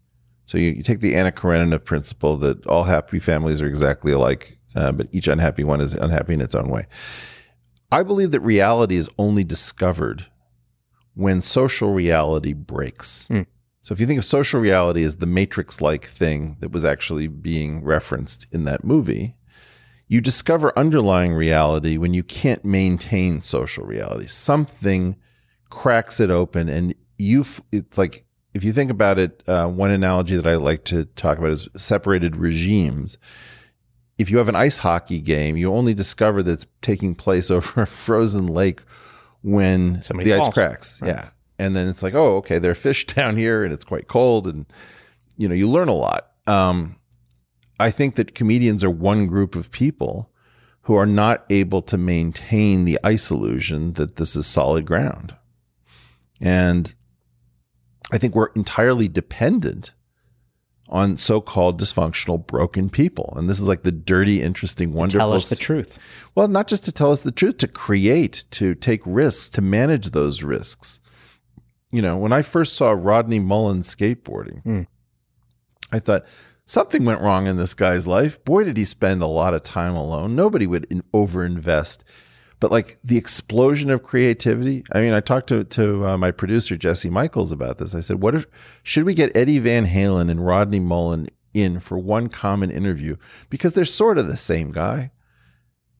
so you, you take the Anna Karenina principle that all happy families are exactly alike, uh, but each unhappy one is unhappy in its own way. I believe that reality is only discovered when social reality breaks. So if you think of social reality as the matrix like thing that was actually being referenced in that movie, you discover underlying reality when you can't maintain social reality. Something cracks it open and you it's like if you think about it uh, one analogy that I like to talk about is separated regimes if you have an ice hockey game, you only discover that it's taking place over a frozen lake when Somebody the ice falls. cracks. Yeah. And then it's like, oh, okay, there are fish down here and it's quite cold. And, you know, you learn a lot. Um, I think that comedians are one group of people who are not able to maintain the ice illusion that this is solid ground. And I think we're entirely dependent on so-called dysfunctional broken people and this is like the dirty interesting wonderful Tell us the truth. well not just to tell us the truth to create to take risks to manage those risks you know when i first saw rodney mullen skateboarding Hmm. i thought something went wrong in this guy's life boy did he spend a lot of time alone nobody would in- overinvest but like the explosion of creativity i mean i talked to, to uh, my producer jesse michels about this. I said what if should we get eddie van halen and rodney mullen in for one common interview? Because they're sort of the same guy.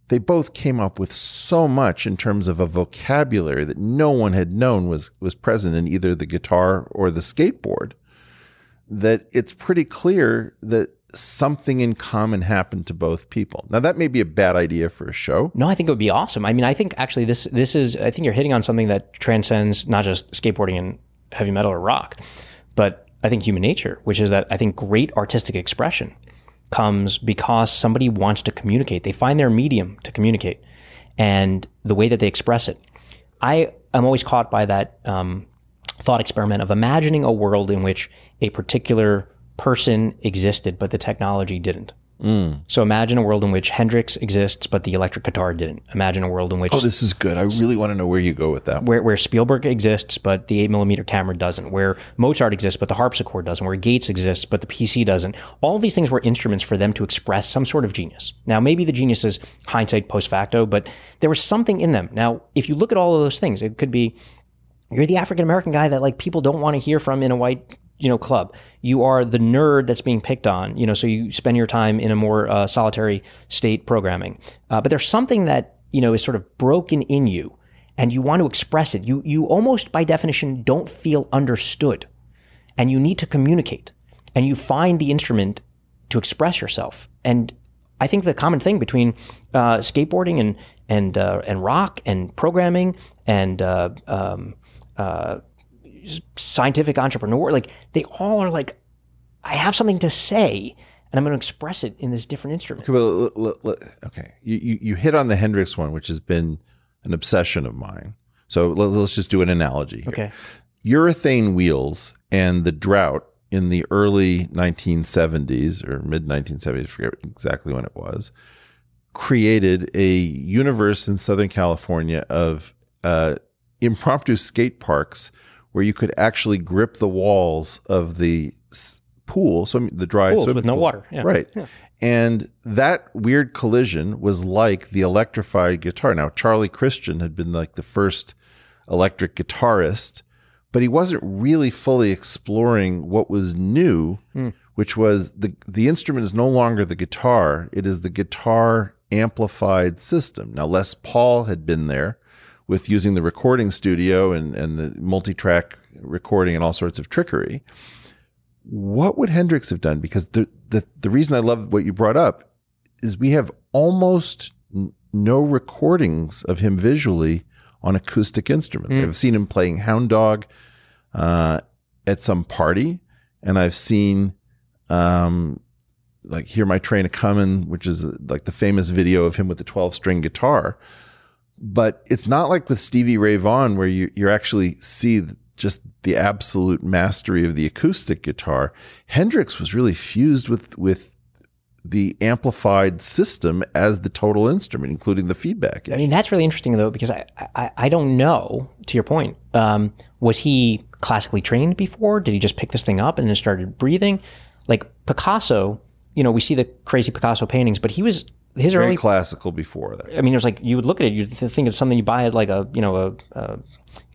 They both came up with so much in terms of a vocabulary that no one had known was was present in either the guitar or the skateboard that it's pretty clear that something in common happened to both people. Now that may be a bad idea for a show. No, I think it would be awesome. I mean, I think actually this this is I think you're hitting on something that transcends not just skateboarding and heavy metal or rock, but I think human nature, which is that I think great artistic expression comes because somebody wants to communicate. They find their medium to communicate and the way that they express it. I am always caught by that um, thought experiment of imagining a world in which a particular person existed, but the technology didn't. Mm. So imagine a world in which Hendrix exists, but the electric guitar didn't. Imagine a world in which Oh, this is good. I really want to know where you go with that. where, where Spielberg exists, but the 8 millimeter camera doesn't, where Mozart exists, but the harpsichord doesn't, where Gates exists, but the PC doesn't. All of these things were instruments for them to express some sort of genius. Now, maybe the genius is hindsight post facto, but there was something in them. Now, if you look at all of those things, it could be you're the African American guy that like people don't want to hear from in a white you know club. You are the nerd that's being picked on. You know, so you spend your time in a more uh, solitary state programming. Uh, but there's something that you know is sort of broken in you, and you want to express it. You you almost by definition don't feel understood, and you need to communicate, and you find the instrument to express yourself. And I think the common thing between uh, skateboarding and and uh, and rock and programming and uh, um, uh, scientific entrepreneur, like they all are like, I have something to say, and I'm going to express it in this different instrument. Okay, well, okay. You, you you hit on the Hendrix one, which has been an obsession of mine. So let- let's just do an analogy. Here. Okay. Urethane wheels and the drought in the early 1970s or mid 1970s, forget exactly when it was, created a universe in Southern California of uh, impromptu skate parks where you could actually grip the walls of the pool, so the dry Pools with no water, yeah. right? And that weird collision was like the electrified guitar. Now, Charlie Christian had been like the first electric guitarist, but he wasn't really fully exploring what was new, hmm. which was the the instrument is no longer the guitar; it is the guitar amplified system. Now, Les Paul had been there with using the recording studio and, and the multi-track recording and all sorts of trickery. What would Hendrix have done? Because the, the, the reason I love what you brought up is we have almost n- no recordings of him visually on acoustic instruments. I've seen him playing Hound Dog uh, at some party, and I've seen um, like "Hear My Train a Comin'," which is uh, like the famous video of him with the twelve string guitar. But it's not like with Stevie Ray Vaughan, where you you actually see just the absolute mastery of the acoustic guitar. Hendrix was really fused with with the amplified system as the total instrument, including the feedback. I mean, that's really interesting though, because I, I, I don't know. To your point, um, was he classically trained before? Did he just pick this thing up and then started breathing? Like Picasso, you know, we see the crazy Picasso paintings, but he was his Very early. classical before that. I mean, it was like you would look at it, you'd think it's something you buy at like a, you know, a, a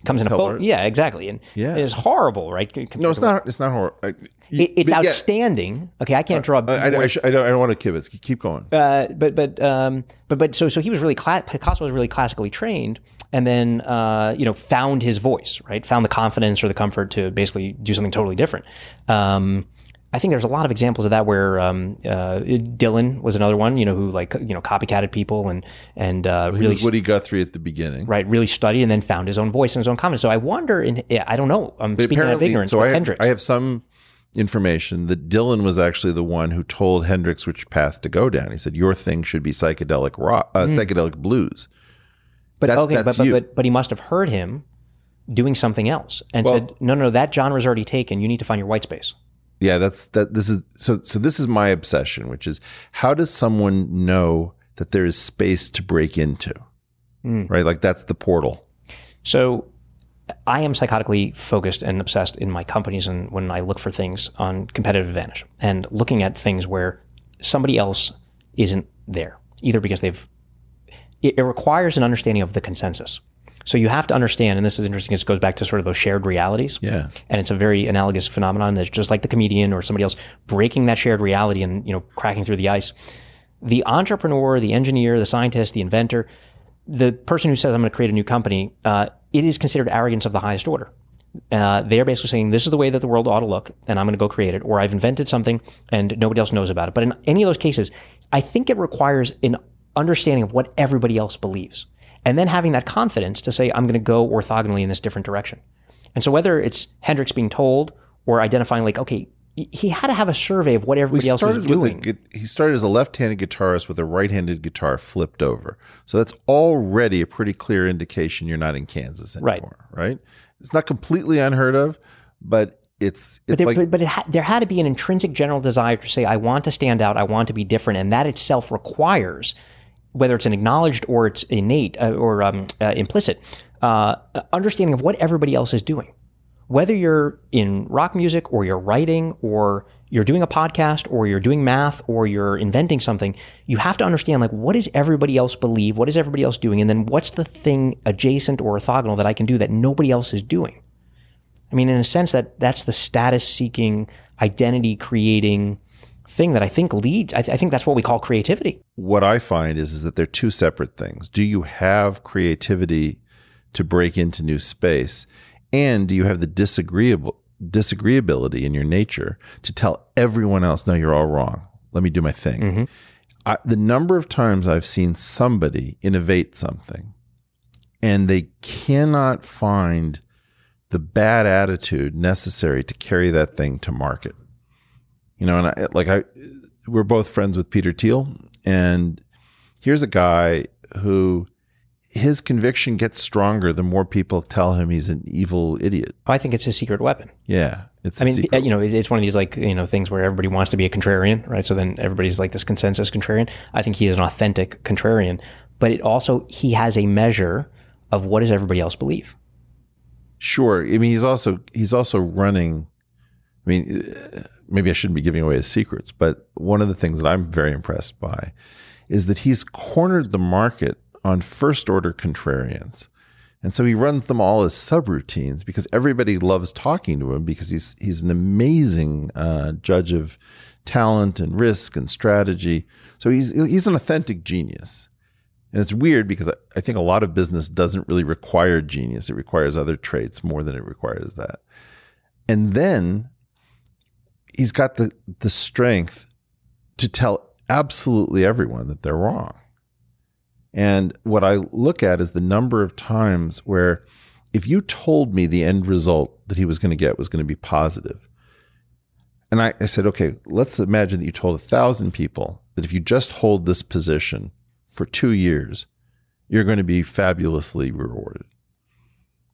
comes in a photo. Yeah, exactly. And Yeah. it's horrible, right? No, it's not. It's not horrible. It, it's but yeah, outstanding. Okay, I can't draw. I, I, I, sh- I don't. I don't want to kibitz. Keep going. uh, but but um, but but so so he was really cla- Picasso was really classically trained, and then uh, you know found his voice, right? Found the confidence or the comfort to basically do something totally different. Um, I think there's a lot of examples of that where um, uh, Dylan was another one, you know, who like you know copycatted people and and uh, He really Woody Guthrie at the beginning. right really studied and then found his own voice and his own confidence. So I wonder, in I don't know, I'm But speaking out of ignorance. So I have, Hendrix, I have some information that Dylan was actually the one who told Hendrix which path to go down. He said your thing should be psychedelic rock, uh, psychedelic blues. But That- okay, but, but but but he must have heard him doing something else and Well- said, "No, no, that genre's already taken. You need to find your white space." Yeah, that's that. This is so. So this is my obsession, which is how does someone know that there is space to break into? Hmm. Right, like that's the portal. So I am psychotically focused and obsessed in my companies and when I look for things on competitive advantage and looking at things where somebody else isn't there, either because they've it, it requires an understanding of the consensus. So you have to understand, and this is interesting, it goes back to sort of those shared realities. Yeah. And it's a very analogous phenomenon that's just like the comedian or somebody else breaking that shared reality and, you know, cracking through the ice. The entrepreneur, the engineer, the scientist, the inventor, the person who says, I'm going to create a new company, uh, it is considered arrogance of the highest order. Uh, they are basically saying, this is the way that the world ought to look, and I'm going to go create it, or I've invented something and nobody else knows about it. But in any of those cases, I think it requires an understanding of what everybody else believes, and then having that confidence to say, I'm going to go orthogonally in this different direction. And so whether it's Hendrix being told or identifying, like, okay, he- had to have a survey of what everybody else was started with a, he started as a left-handed guitarist with a right-handed guitar flipped over. So that's already a pretty clear indication you're not in Kansas Right. anymore, right? It's not completely unheard of, but it's it's But, there, like but, but it ha- there had to be an intrinsic general desire to say, I want to stand out, I want to be different. And that itself requires, whether it's an acknowledged or it's innate uh, or um, uh, implicit, uh, understanding of what everybody else is doing. Whether you're in rock music or you're writing or you're doing a podcast or you're doing math or you're inventing something, you have to understand like what does everybody else believe? What is everybody else doing? And then what's the thing adjacent or orthogonal that I can do that nobody else is doing? I mean, in a sense, that that's the status seeking, identity creating thing that I think leads. I, th- I think that's what we call creativity. what I find is, is that they're two separate things. Do you have creativity to break into new space? And do you have the disagreeable disagreeability in your nature to tell everyone else, no, you're all wrong. Let me do my thing. Mm-hmm. I, the number of times I've seen somebody innovate something and they cannot find the bad attitude necessary to carry that thing to market. You know, and I, like I, we're both friends with Peter Thiel, and here's a guy who his conviction gets stronger the more people tell him he's an evil idiot. I think it's a secret weapon. Yeah, it's. I mean, secret. you know, it's one of these like you know things where everybody wants to be a contrarian, right? So then everybody's like this consensus contrarian. I think he is an authentic contrarian, but it also he has a measure of what does everybody else believe. Sure. I mean, he's also he's also running. I mean, uh, maybe I shouldn't be giving away his secrets, but one of the things that I'm very impressed by is that he's cornered the market on first order contrarians. And so he runs them all as subroutines because everybody loves talking to him because he's he's an amazing uh, judge of talent and risk and strategy. So he's he's an authentic genius. And it's weird because I, I think a lot of business doesn't really require genius. It requires other traits more than it requires that. And then he's got the the strength to tell absolutely everyone that they're wrong. And what I look at is the number of times where if you told me the end result that he was going to get was going to be positive, and I, I said, okay, let's imagine that you told a thousand people that if you just hold this position for two years, you're going to be fabulously rewarded.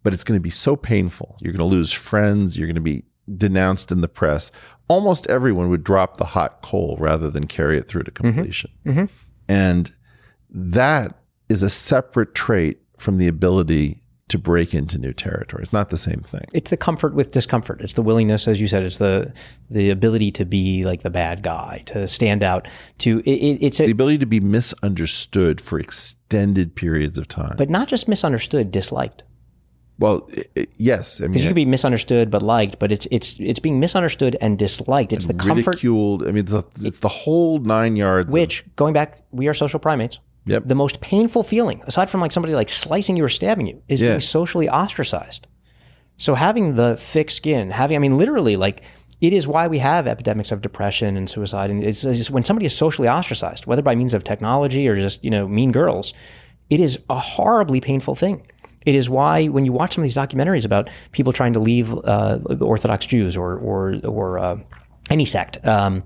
But it's going to be so painful. You're going to lose friends. You're going to be denounced in the press. Almost everyone would drop the hot coal rather than carry it through to mm-hmm. completion. Mm-hmm. And that is a separate trait from the ability to break into new territory. It's not the same thing. It's the comfort with discomfort. It's the willingness, as you said, it's the the ability to be like the bad guy, to stand out. To it, it, it's The ability to be misunderstood for extended periods of time. but not just misunderstood, disliked. Well, i i- yes, I Because you mean, could be misunderstood but liked, but it's it's it's being misunderstood and disliked. It's the comfort ridiculed. I mean, it's, the- it's the whole nine yards. of- which going back, we are social primates. Yep. The most painful feeling, aside from like somebody like slicing you or stabbing you, is Yeah. being socially ostracized. So having the thick skin, having I mean literally like it is why we have epidemics of depression and suicide. And it's, it's just when somebody is socially ostracized, whether by means of technology or just you know mean girls, it is a horribly painful thing. It is why when you watch some of these documentaries about people trying to leave uh, the Orthodox Jews or or or uh, any sect, um,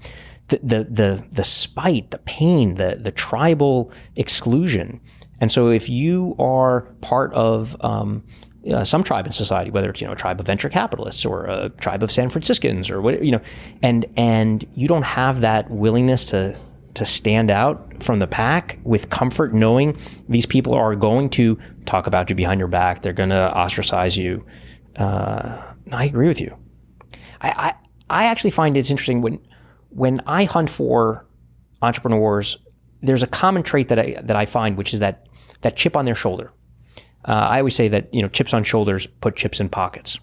the, the the the spite, the pain, the the tribal exclusion, and so if you are part of um, uh, some tribe in society, whether it's you know a tribe of venture capitalists or a tribe of San Franciscans or what you know, and and you don't have that willingness to to stand out from the pack with comfort, knowing these people are going to talk about you behind your back, they're going to ostracize you. Uh, I agree with you. I, I I actually find it's interesting when when I hunt for entrepreneurs. There's a common trait that I that I find, which is that that chip on their shoulder. Uh, I always say that you know chips on shoulders put chips in pockets,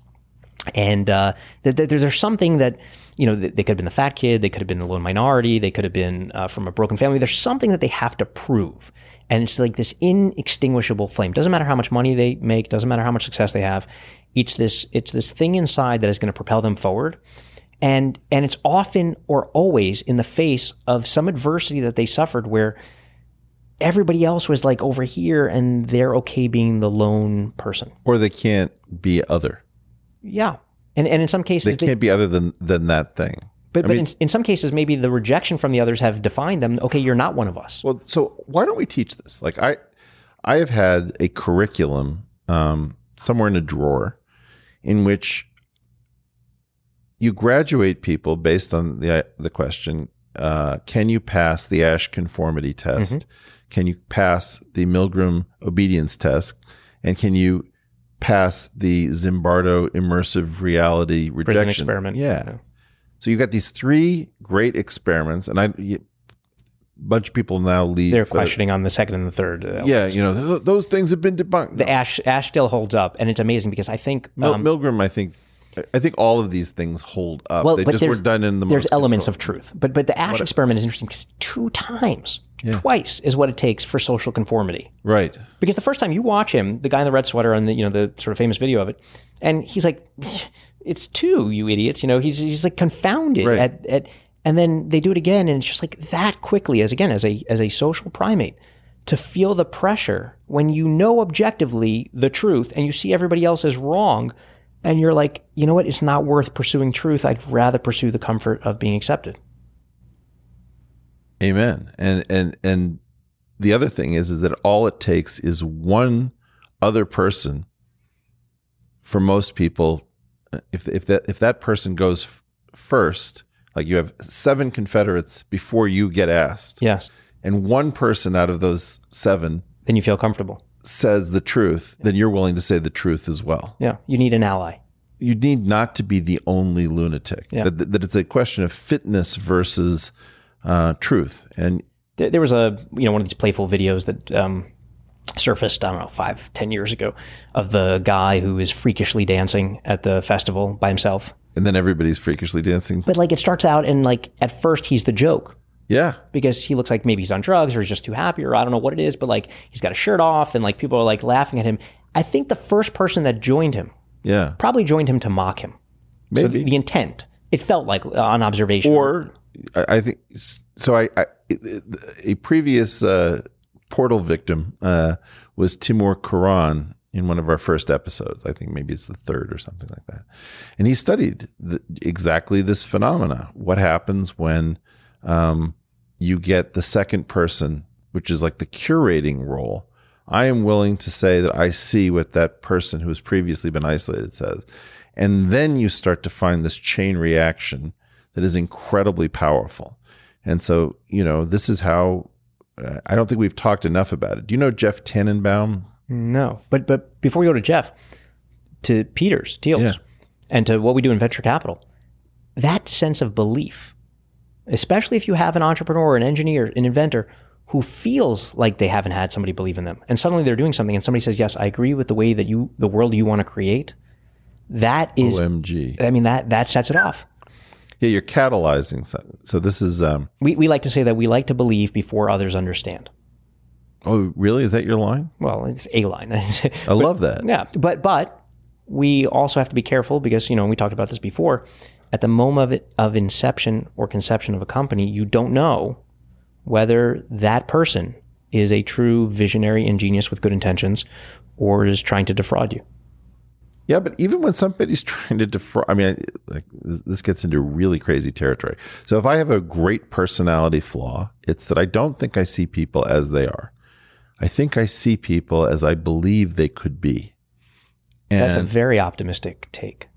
and uh, that, that there's, there's something that you know they, they could have been the fat kid, they could have been the lone minority, they could have been uh, from a broken family. There's something that they have to prove, and it's like this inextinguishable flame. Doesn't matter how much money they make, doesn't matter how much success they have. It's this it's this thing inside that is going to propel them forward, and and it's often or always in the face of some adversity that they suffered where everybody else was like over here and they're okay being the lone person. or they can't be other. Yeah. And, and in some cases, they- can't be other than than that thing. but, I but mean- in, in some cases, maybe the rejection from the others have defined them. Okay, you're not one of us. Well, so why don't we teach this? Like I, I have had a curriculum um, somewhere in a drawer in which you graduate people based on the the question: uh, Can you pass the Asch conformity test? Can you pass the Milgram obedience test? And can you pass the Zimbardo immersive reality rejection experiment. Yeah. Yeah. So you've got these three great experiments, and I. A bunch of people now leave. They're uh, questioning on the second and the third. Uh, yeah, you know, th- those things have been debunked. The No. Asch Asch still holds up, and it's amazing because I think Mil- um, Milgram, I think, I think all of these things hold up. well, they but just were done in the there's elements of truth. But but the Asch experiment is interesting because two times, twice is what it takes for social conformity. right. Because the first time you watch him, the guy in the red sweater and the you know the sort of famous video of it, and he's like, "It's two, you idiots!" You know, he's he's like confounded Right. at at, and then they do it again, and it's just like that quickly as again as a as a social primate to feel the pressure when you know objectively the truth and you see everybody else is wrong, and you're like, you know what? It's not worth pursuing truth. I'd rather pursue the comfort of being accepted. Amen. And and and the other thing is is that all it takes is one other person for most people if if that if that person goes f- first like you have seven confederates before you get asked Yes. and one person out of those seven Then you feel comfortable. Says the truth then you're willing to say the truth as well Yeah. You need an ally. you need not to be the only lunatic Yeah. that, that it's a question of fitness versus uh, truth and there, there was a you know one of these playful videos that um, surfaced I don't know five ten years ago of the guy who is freakishly dancing at the festival by himself. and then everybody's freakishly dancing But like it starts out and like at first he's the joke, Yeah. because he looks like maybe he's on drugs or he's just too happy or I don't know what it is, but like he's got a shirt off and like people are like laughing at him. I think the first person that joined him Yeah. probably joined him to mock him. So Maybe. the intent, it felt like uh, on observation. or I, I think so. I, I a previous uh, portal victim uh, was Timur Kuran in one of our first episodes. I think maybe it's the third or something like that. And he studied the, exactly this phenomena. What happens when um, you get the second person, which is like the curating role. I am willing to say that I see what that person who has previously been isolated says. And then you start to find this chain reaction that is incredibly powerful. And so, you know, this is how uh, I don't think we've talked enough about it. Do you know Jeff Tannenbaum? no, but but before we go to Jeff, to Peters, Thiels, Yeah. and to what we do in venture capital, that sense of belief, especially if you have an entrepreneur, an engineer, an inventor who feels like they haven't had somebody believe in them, and suddenly they're doing something, and somebody says, "Yes, I agree with the way that you, the world you want to create." That is, OMG. I mean that that sets it off. Yeah, you're catalyzing something. So this is um We we like to say that we like to believe before others understand. oh really? Is that your line? Well, it's a line. I love that. Yeah, but but we also have to be careful because you know we talked about this before. At the moment of, it, of inception or conception of a company, you don't know whether that person is a true visionary and genius with good intentions, or is trying to defraud you. Yeah, but even when somebody's trying to defraud, I mean, like this gets into really crazy territory. So if I have a great personality flaw, it's that I don't think I see people as they are. I think I see people as I believe they could be. And That's a very optimistic take.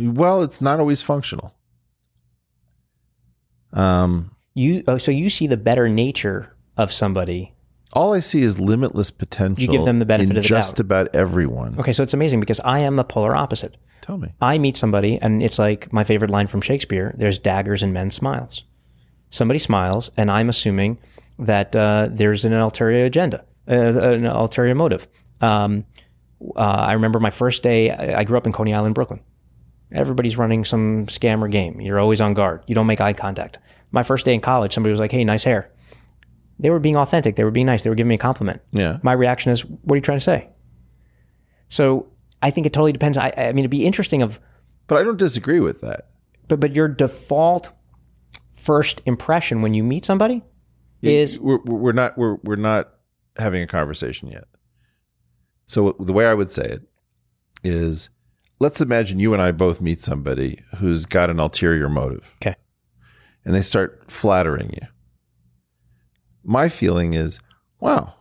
Well, it's not always functional. Um, You oh, so you see the better nature of somebody. all I see is limitless potential. You give them the benefit in of the just doubt. about everyone. Okay, so it's amazing because I am the polar opposite. Tell me. I meet somebody, and it's like my favorite line from Shakespeare there's daggers in men's smiles. Somebody smiles, and I'm assuming that uh, there's an ulterior agenda, uh, an ulterior motive. Um, uh, I remember my first day, I grew up in Coney Island, Brooklyn. Everybody's running some scam or game. You're always on guard. You don't make eye contact. My first day in college, somebody was like, hey, nice hair. They were being authentic. They were being nice. They were giving me a compliment. Yeah. My reaction is, what are you trying to say? So I think it totally depends. I, I mean, it'd be interesting of But I don't disagree with that. but but your default first impression when you meet somebody is we're, we're not we're we're not having a conversation yet. So the way I would say it is, let's imagine you and I both meet somebody who's got an ulterior motive, okay. and they start flattering you. My feeling is, wow,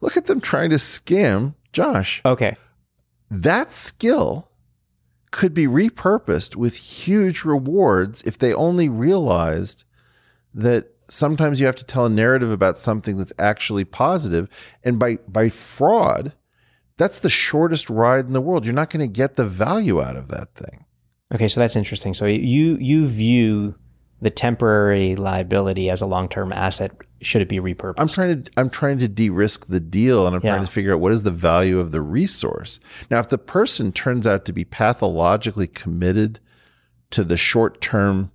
look at them trying to scam Josh. Okay. That skill could be repurposed with huge rewards if they only realized that sometimes you have to tell a narrative about something that's actually positive and by by fraud that's the shortest ride in the world you're not going to get the value out of that thing Okay, so that's interesting. So you you view the temporary liability as a long term asset. Should it be repurposed? i'm trying to i'm trying to de-risk the deal and i'm Yeah. trying to figure out what is the value of the resource now if the person turns out to be pathologically committed to the short term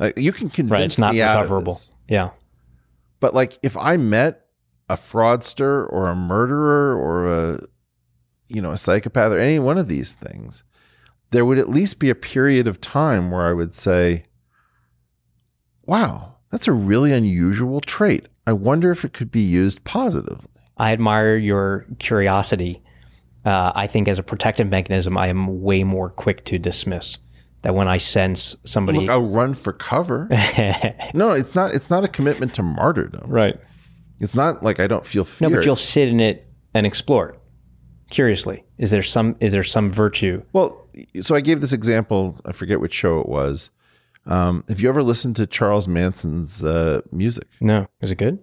like you can convince right. It's not me out of recoverable. Yeah. But like if I met a fraudster or a murderer or a you know, a psychopath or any one of these things, there would at least be a period of time where I would say, "Wow, that's a really unusual trait. I wonder if it could be used positively." I admire your curiosity. Uh, I think as a protective mechanism, I am way more quick to dismiss that when I sense somebody. Look, I'll run for cover. no, it's not it's not a commitment to martyrdom. right. It's not like I don't feel fear. No, but you'll sit in it and explore it curiously. Is there some is there some virtue? Well, so I gave this example. I forget which show it was. Um, have you ever listened to Charles Manson's uh, music? No. Is it good?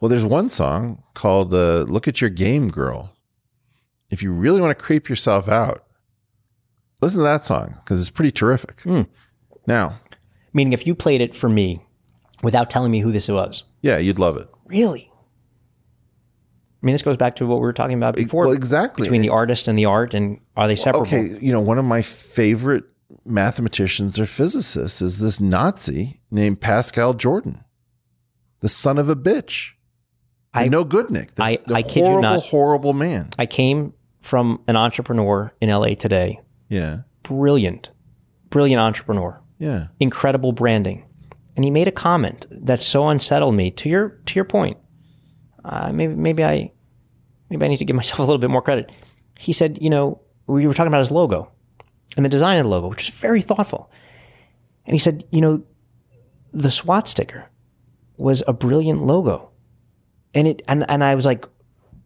Well, there's one song called uh, "Look at Your Game, Girl." If you really want to creep yourself out, listen to that song because it's pretty terrific. Now, Meaning, if you played it for me without telling me who this was, yeah, you'd love it. really? I mean, this goes back to what we were talking about before. well, exactly. Between the artist and the art, and are they separable? Okay, you know, one of my favorite mathematicians or physicists is this Nazi named Pascal Jordan. the son of a bitch. I- know Goodnick. The, I- the I kid you horrible, not. horrible man. I came from an entrepreneur in LA today. Yeah, Brilliant, brilliant entrepreneur. yeah. incredible branding. And he made a comment that so unsettled me. To your to your point, uh, maybe maybe I maybe I need to give myself a little bit more credit. He said, you know, we were talking about his logo and the design of the logo, which is very thoughtful. And he said, you know, the swastika was a brilliant logo, and it and and I was like,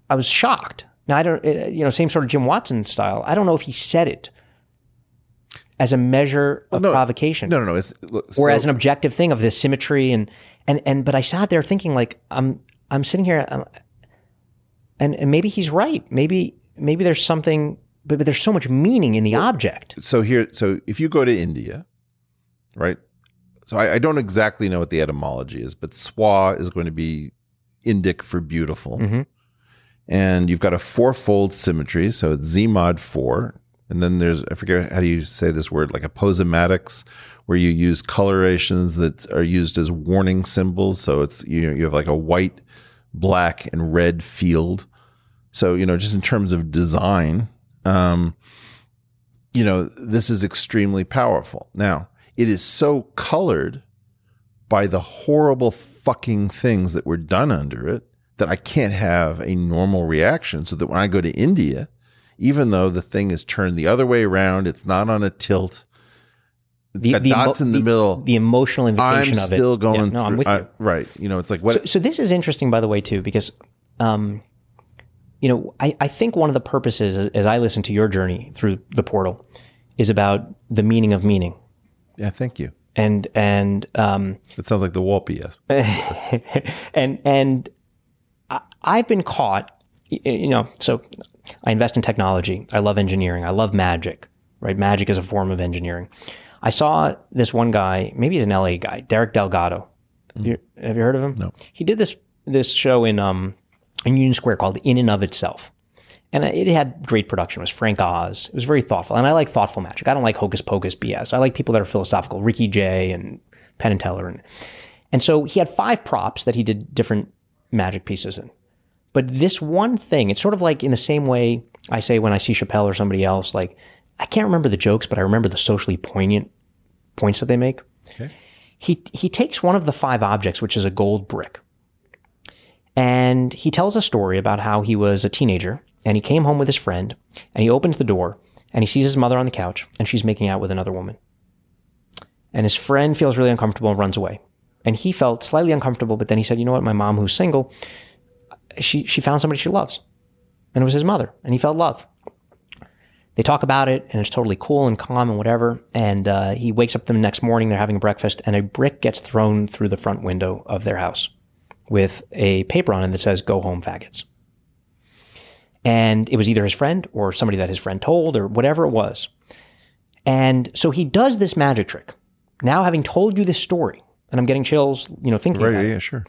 I was shocked. Now I don't, uh, you know, same sort of Jim Watson style. I don't know if he said it as a measure of no, provocation No, no, no. It's, look, or so- as an objective thing of this symmetry and and and but I sat there thinking like I'm I'm sitting here um, and and maybe he's right. Maybe maybe there's something but, but there's so much meaning in the object. so here so if you go to india right? So I, I don't exactly know what the etymology is but swa is going to be indic for beautiful. Mhm. and you've got a fourfold symmetry. So it's z mod 4 and then there's i forget how do you say this word like aposematics where you use colorations that are used as warning symbols. So it's you know you have like a white black and red field so you know just in terms of design um you know, this is extremely powerful. Now, it is so colored by the horrible fucking things that were done under it that I can't have a normal reaction. So that when I go to India, even though the thing is turned the other way around, it's not on a tilt, it's got emo- dots in the, middle. the emotional I'm of it still going Yeah, no through. I'm with I- you right. You know, it's like what so, so this is interesting by the way too because um you know I, I think one of the purposes as, as I listen to your journey through the portal is about the meaning of meaning Yeah, thank you. and and um It sounds like the wall PS. and and I, I've been caught, you know. So I invest in technology. I love engineering. I love magic. Right, magic is a form of engineering. I saw this one guy, maybe he's an LA guy, Derek DelGaudio. Have you, have you heard of him? No. He did this this show in um in Union Square called In and of Itself. And it had great production. It was Frank Oz. It was very thoughtful. And I like thoughtful magic. I don't like hocus pocus BS. I like people that are philosophical. Ricky Jay and Penn and Teller. And, and so he had five props that he did different magic pieces in. But this one thing, it's sort of like in the same way I say when I see Chappelle or somebody else, like, I can't remember the jokes, but I remember the socially poignant points that they make. He, he takes one of the five objects, which is a gold brick, and he tells a story about how he was a teenager and he came home with his friend and he opens the door and he sees his mother on the couch and she's making out with another woman. And his friend feels really uncomfortable and runs away. And he felt slightly uncomfortable, but then he said, You know what? My mom, who's single, she, she found somebody she loves. And it was his mother. And he felt love. They talk about it and it's totally cool and calm and whatever. And uh, he wakes up the next morning, they're having breakfast, and a brick gets thrown through the front window of their house with a paper on it that says, Go home, faggots. And it was either his friend or somebody that his friend told or whatever it was. And so he does this magic trick. Now, having told you this story, and I'm getting chills, you know, thinking Right. about Yeah, it. sure.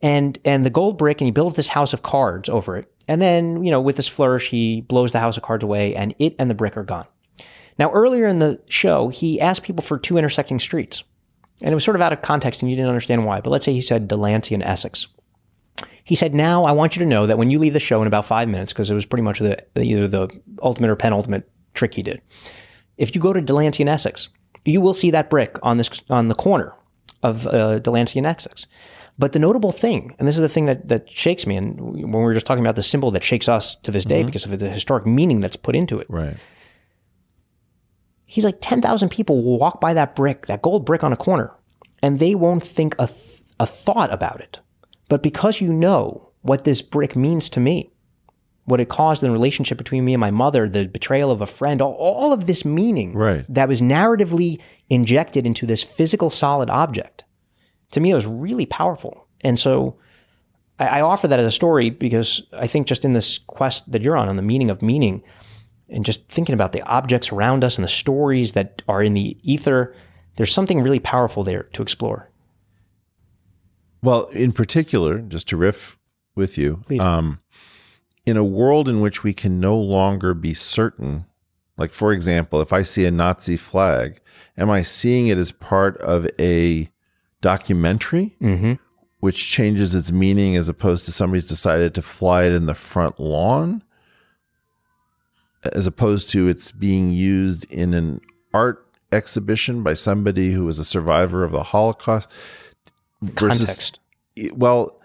And and the gold brick, and he builds this house of cards over it. And then, you know, with this flourish, he blows the house of cards away, and it and the brick are gone. Now, earlier in the show, he asked people for two intersecting streets. And it was sort of out of context, and you didn't understand why. But let's say he said Delancey and Essex. He said, "Now I want you to know that when you leave the show in about five minutes, because it was pretty much the either the ultimate or penultimate trick he did. If you go to Delancey and Essex, you will see that brick on this on the corner of uh, Delancey and Essex. But the notable thing, and this is the thing that that shakes me, and when we were just talking about the symbol that shakes us to this day because of the historic meaning that's put into it, Right. He's like 10,000 people will walk by that brick, that gold brick on a corner, and they won't think a, th- a thought about it. But because you know what this brick means to me, what it caused in the relationship between me and my mother, the betrayal of a friend, all, all of this meaning Right. that was narratively injected into this physical solid object, to me, it was really powerful. And so I, I offer that as a story because I think just in this quest that you're on, on the meaning of meaning, and just thinking about the objects around us and the stories that are in the ether, there's something really powerful there to explore. Well, in particular, just to riff with you, um, in a world in which we can no longer be certain, like for example, if I see a Nazi flag, am I seeing it as part of a documentary Mm-hmm. which changes its meaning as opposed to somebody's decided to fly it in the front lawn, as opposed to it's being used in an art exhibition by somebody who was a survivor of the Holocaust. Context. well,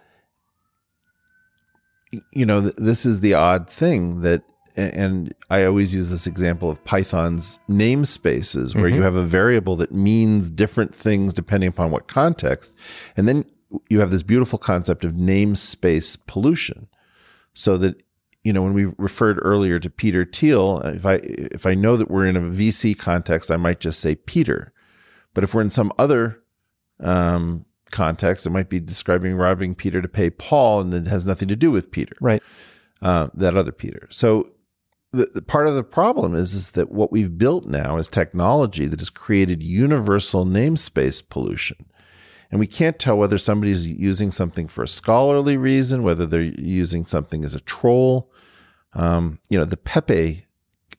you know, this is the odd thing that, and I always use this example of Python's namespaces, where you mm-hmm. have a variable that means different things depending upon what context. And then you have this beautiful concept of namespace pollution. So that, you know, when we referred earlier to Peter Thiel, if I, if I know that we're in a VC context, I might just say Peter. But if we're in some other um, context, it might be describing robbing Peter to pay Paul, and it has nothing to do with Peter Right. uh, that other Peter. So the, the part of the problem is is that what we've built now is technology that has created universal namespace pollution. And we can't tell whether somebody's using something for a scholarly reason, whether they're using something as a troll. Um, you know, the Pepe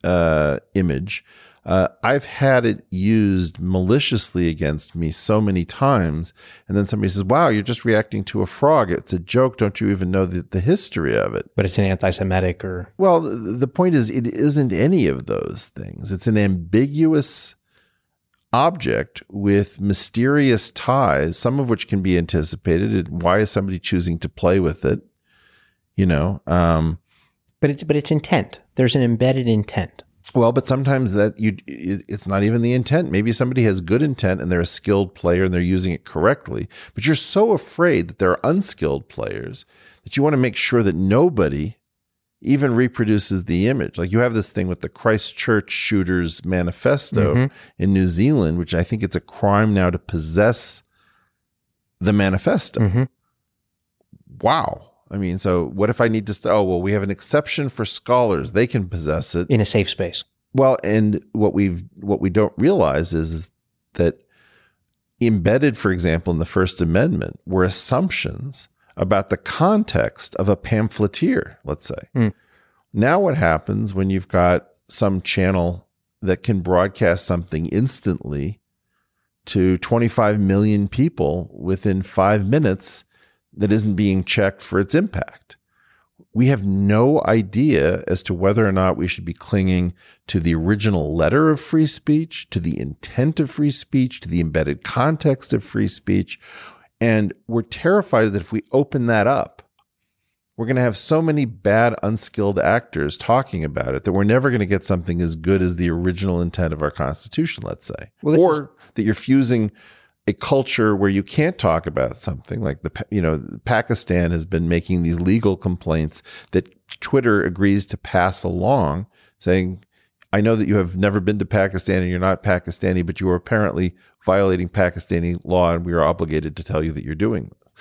uh, image, uh, I've had it used maliciously against me so many times. And then somebody says, wow, you're just reacting to a frog. It's a joke. Don't you even know the, the history of it? But it's an anti-Semitic or Well, the, the point is, it isn't any of those things. It's an ambiguous object with mysterious ties, some of which can be anticipated. Why is somebody choosing to play with it? You know, um, but it's but it's intent. There's an embedded intent. well, but sometimes that you it's not even the intent. Maybe somebody has good intent and they're a skilled player and they're using it correctly, but you're so afraid that there are unskilled players that you want to make sure that nobody even reproduces the image. Like you have this thing with the Christchurch shooters manifesto in New Zealand, which I think it's a crime now to possess the manifesto. Mhm. Wow. I mean, so what if I need to? St- oh, well, we have an exception for scholars; they can possess it. in a safe space. Well, and what we've what we don't realize is, is that embedded, for example, in the First Amendment were assumptions about the context of a pamphleteer, let's say. Hmm. Now what happens when you've got some channel that can broadcast something instantly to 25 million people within 5 minutes that isn't being checked for its impact? we have no idea as to whether or not we should be clinging to the original letter of free speech, to the intent of free speech, to the embedded context of free speech. And we're terrified that if we open that up, we're going to have so many bad, unskilled actors talking about it that we're never going to get something as good as the original intent of our Constitution, let's say. Well, or is- that you're fusing a culture where you can't talk about something like the you know Pakistan has been making these legal complaints that Twitter agrees to pass along saying I know that you have never been to Pakistan and you're not Pakistani but you are apparently violating Pakistani law and we are obligated to tell you that you're doing this.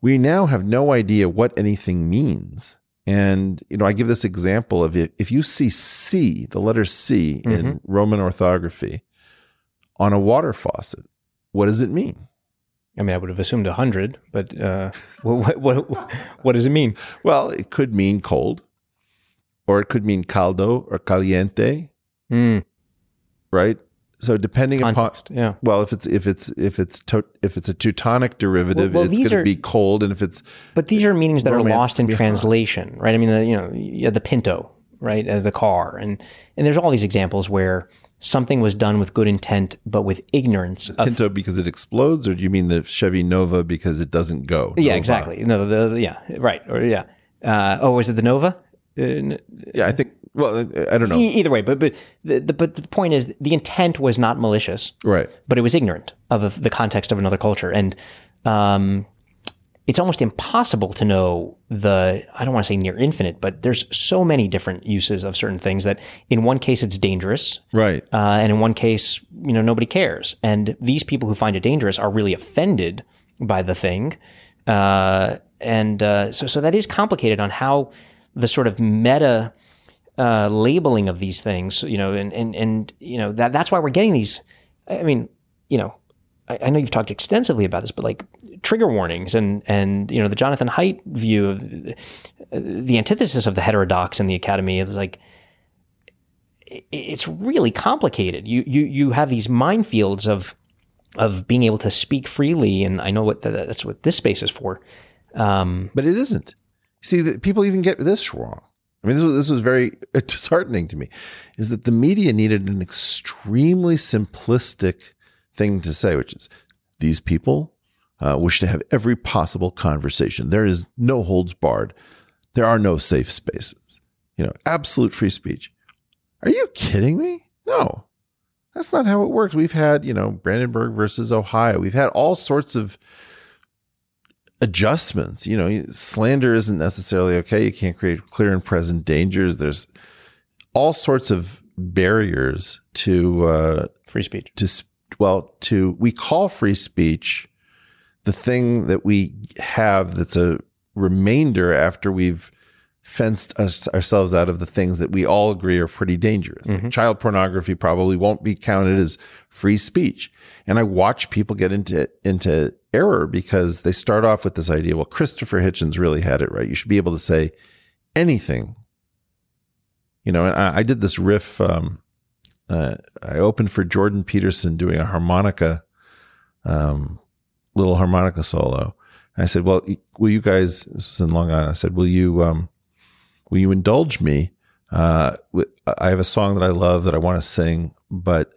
We now have no idea what anything means. And you know, I give this example of if, if you see C, the letter C in mm-hmm. Roman orthography on a water faucet, what does it mean? I mean, I would have assumed hundred, but uh, what, what what what does it mean? Well, it could mean cold, or it could mean caldo or caliente, Mm, right? So depending context. upon Yeah. well, if it's if it's if it's to, if it's a Teutonic derivative, Well- well, it's going to be cold, and if it's But these are meanings that are lost in be hot. translation, right? I mean, the, you know, you have the Pinto, right, as the car, and and there's all these examples where something was done with good intent but with ignorance of Pinto because it explodes, or do you mean the Chevy Nova because it doesn't go? yeah, Nova. exactly. No, the, the yeah, right, or yeah. Uh, oh, was it the Nova? Uh, Yeah, I think. Well, I don't know. e- either way, but but the, the but the point is the intent was not malicious. Right. but it was ignorant of a, the context of another culture. And um, it's almost impossible to know the, I don't want to say near infinite, but there's so many different uses of certain things that in one case it's dangerous. Right. Uh, and in one case, you know, nobody cares. And these people who find it dangerous are really offended by the thing. Uh, and uh, so, so that is complicated on how the sort of meta uh, labeling of these things, you know, and, and, and, you know, that, that's why we're getting these. I mean, you know, I, I know you've talked extensively about this, but like trigger warnings and, and, you know, the Jonathan Haidt view of the, the antithesis of the heterodox in the academy is like, it's really complicated. You, you, you have these minefields of, of being able to speak freely. And I know what the, that's what this space is for. Um, But it isn't. See, people even get this wrong. I mean, this was, this was very disheartening to me. Is that the media needed an extremely simplistic thing to say, which is these people uh, wish to have every possible conversation. There is no holds barred. There are no safe spaces. You know, absolute free speech. Are you kidding me? No, that's not how it works. We've had, you know, Brandenburg versus Ohio. We've had all sorts of adjustments. You know, slander isn't necessarily okay. You can't create clear and present dangers. There's all sorts of barriers to uh, free speech. to well to we call free speech the thing that we have that's a remainder after we've fenced us, ourselves out of the things that we all agree are pretty dangerous. Like child pornography probably won't be counted as free speech. And I watch people get into into error because they start off with this idea, well, Christopher Hitchens really had it right. You should be able to say anything. You know, and I, I did this riff. Um, uh, I opened for Jordan Peterson doing a harmonica, um, little harmonica solo. And I said, "Well, will you guys?" This was in Long Island. I said, "Will you, um, will you indulge me? Uh, I have a song that I love that I want to sing, but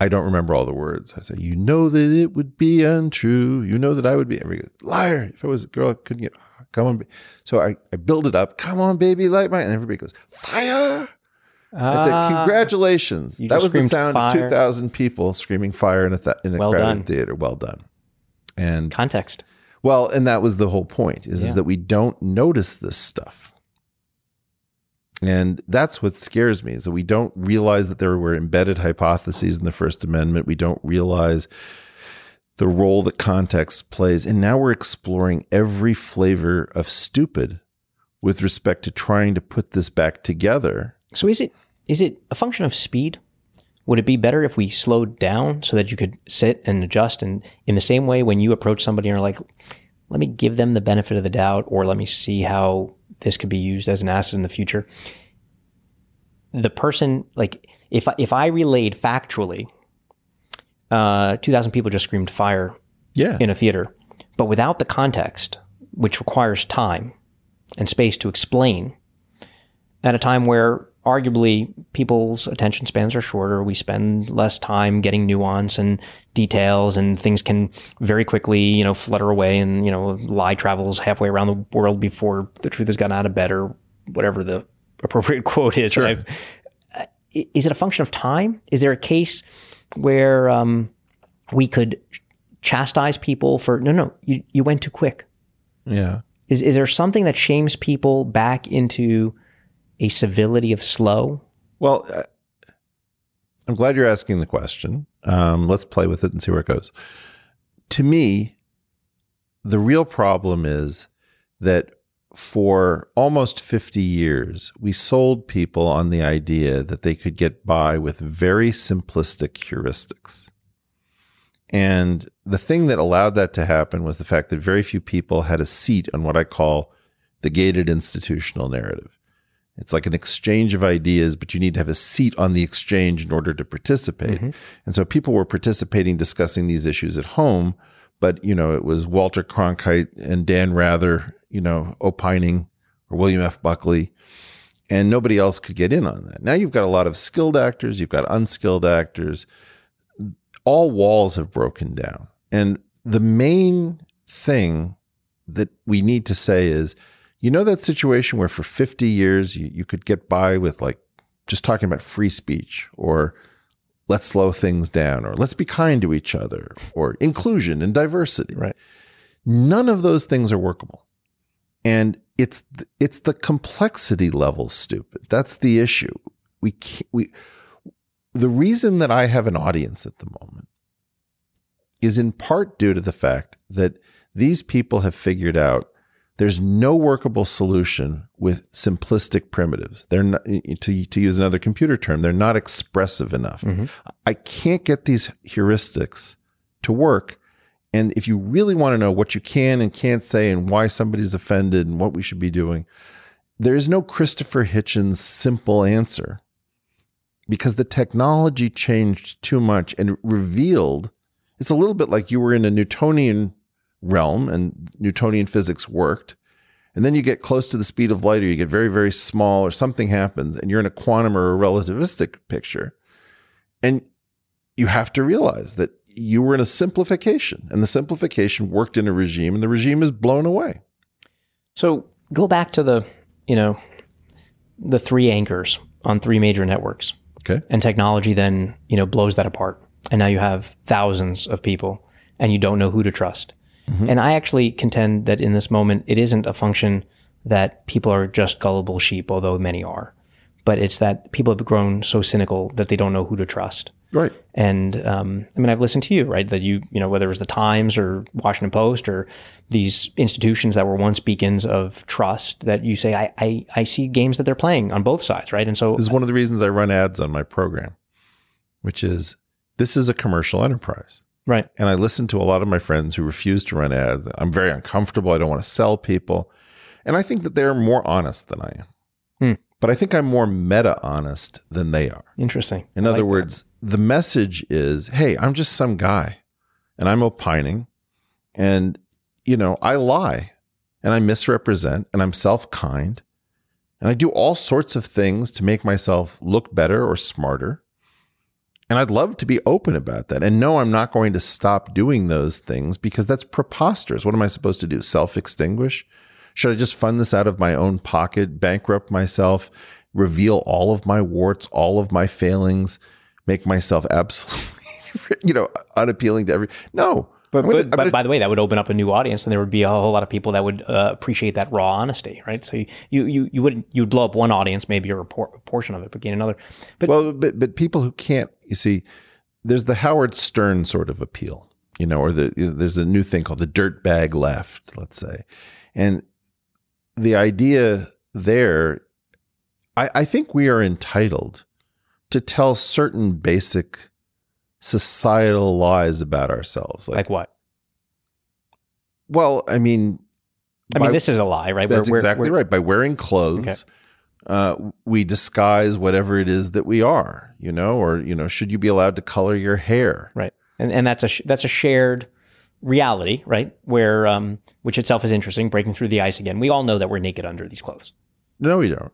I don't remember all the words." I said, "You know that it would be untrue. You know that I would be every liar if I was a girl. I couldn't get come on." So I I build it up. Come on, baby, light my. And everybody goes fire. I said, Ah, "Congratulations! you That was the sound of two thousand people screaming fire in a th- in a Well crowded done. theater. Well done." And Context. well, and that was the whole point is, Yeah. is that we don't notice this stuff. And that's what scares me is that we don't realize that there were embedded hypotheses in the First Amendment. We don't realize the role that context plays. And now we're exploring every flavor of stupid with respect to trying to put this back together. So is it is it a function of speed? Would it be better if we slowed down so that you could sit and adjust and in the same way when you approach somebody and are like, let me give them the benefit of the doubt or let me see how this could be used as an asset in the future. The person like if I, if I relayed factually, uh, two thousand people just screamed fire Yeah. in a theater, but without the context, which requires time and space to explain, at a time where arguably people's attention spans are shorter, we spend less time getting nuance and details, and things can very quickly, you know, flutter away, and you know, lie travels halfway around the world before the truth has gotten out of bed, or whatever the appropriate quote is. Sure. I've- uh, Is it a function of time? Is there a case where um, we could chastise people for no, no, you you went too quick? yeah. Is is there something that shames people back into a civility of slow? Well, uh, I'm glad you're asking the question. Um, let's play with it and see where it goes. To me, the real problem is that for almost 50 years, we sold people on the idea that they could get by with very simplistic heuristics. And the thing that allowed that to happen was the fact that very few people had a seat on what I call the gated institutional narrative. It's like an exchange of ideas, but you need to have a seat on the exchange in order to participate. Mm-hmm. And so people were participating, discussing these issues at home, but you know, it was Walter Cronkite and Dan Rather, you know, opining or William F. Buckley, and nobody else could get in on that. Now you've got a lot of skilled actors, you've got unskilled actors. All walls have broken down. And the main thing that we need to say is you know that situation where for 50 years you, you could get by with like just talking about free speech or let's slow things down or let's be kind to each other or inclusion and diversity. Right. None of those things are workable. And it's it's the complexity level stupid. That's the issue. We can't, we the reason that I have an audience at the moment is in part due to the fact that these people have figured out there's no workable solution with simplistic primitives. They're not, to, to use another computer term, they're not expressive enough. Mm-hmm. I can't get these heuristics to work. And if you really want to know what you can and can't say and why somebody's offended and what we should be doing, there is no Christopher Hitchens simple answer because the technology changed too much and revealed It's a little bit like you were in a Newtonian realm and Newtonian physics worked. And then you get close to the speed of light or you get very, very small or something happens and you're in a quantum or a relativistic picture. And you have to realize that you were in a simplification and the simplification worked in a regime and the regime is blown away. So go back to the, you know, the three anchors on three major networks. Okay. And technology then, you know, blows that apart. And now you have thousands of people and you don't know who to trust. And I actually contend that in this moment, it isn't a function that people are just gullible sheep, although many are, but it's that people have grown so cynical that they don't know who to trust. Right. And um, I mean, I've listened to you, right? That you, you know, whether it was the Times or Washington Post or these institutions that were once beacons of trust, that you say, I, I, I see games that they're playing on both sides, right? And so, This is one of the reasons I run ads on my program, which is this is a commercial enterprise. Right, And I listen to a lot of my friends who refuse to run ads. I'm very uncomfortable. I don't want to sell people. And I think that they're more honest than I am. Hmm. But I think I'm more meta honest than they are. interesting. In I other like that. words, the message is hey, I'm just some guy and I'm opining. And, you know, I lie and I misrepresent and I'm self kind. And I do all sorts of things to make myself look better or smarter. And I'd love to be open about that. And no, I'm not going to stop doing those things because that's preposterous. What am I supposed to do? Self extinguish? Should I just fund this out of my own pocket, bankrupt myself, reveal all of my warts, all of my failings, make myself absolutely, you know, unappealing to every? No. But, gonna- but, gonna- by the way, that would open up a new audience, and there would be a whole lot of people that would uh, appreciate that raw honesty, right? So you you you, you would you would blow up one audience, maybe or a, por- a portion of it, but gain another. But well, but but people who can't, you see, there's the Howard Stern sort of appeal, you know, or the there's a new thing called the dirt bag left, let's say, and the idea there, I, I think we are entitled to tell certain basic societal lies about ourselves, like, like what? well, I mean, I mean, this is a lie, right? That's We're- exactly we're- right. By wearing clothes, uh, we disguise whatever it is that we are, you know, or, you know, should you be allowed to color your hair? right? And and that's a sh- that's a shared reality, right? Where um, which itself is interesting, breaking through the ice again. We all know that we're naked under these clothes. No, we don't.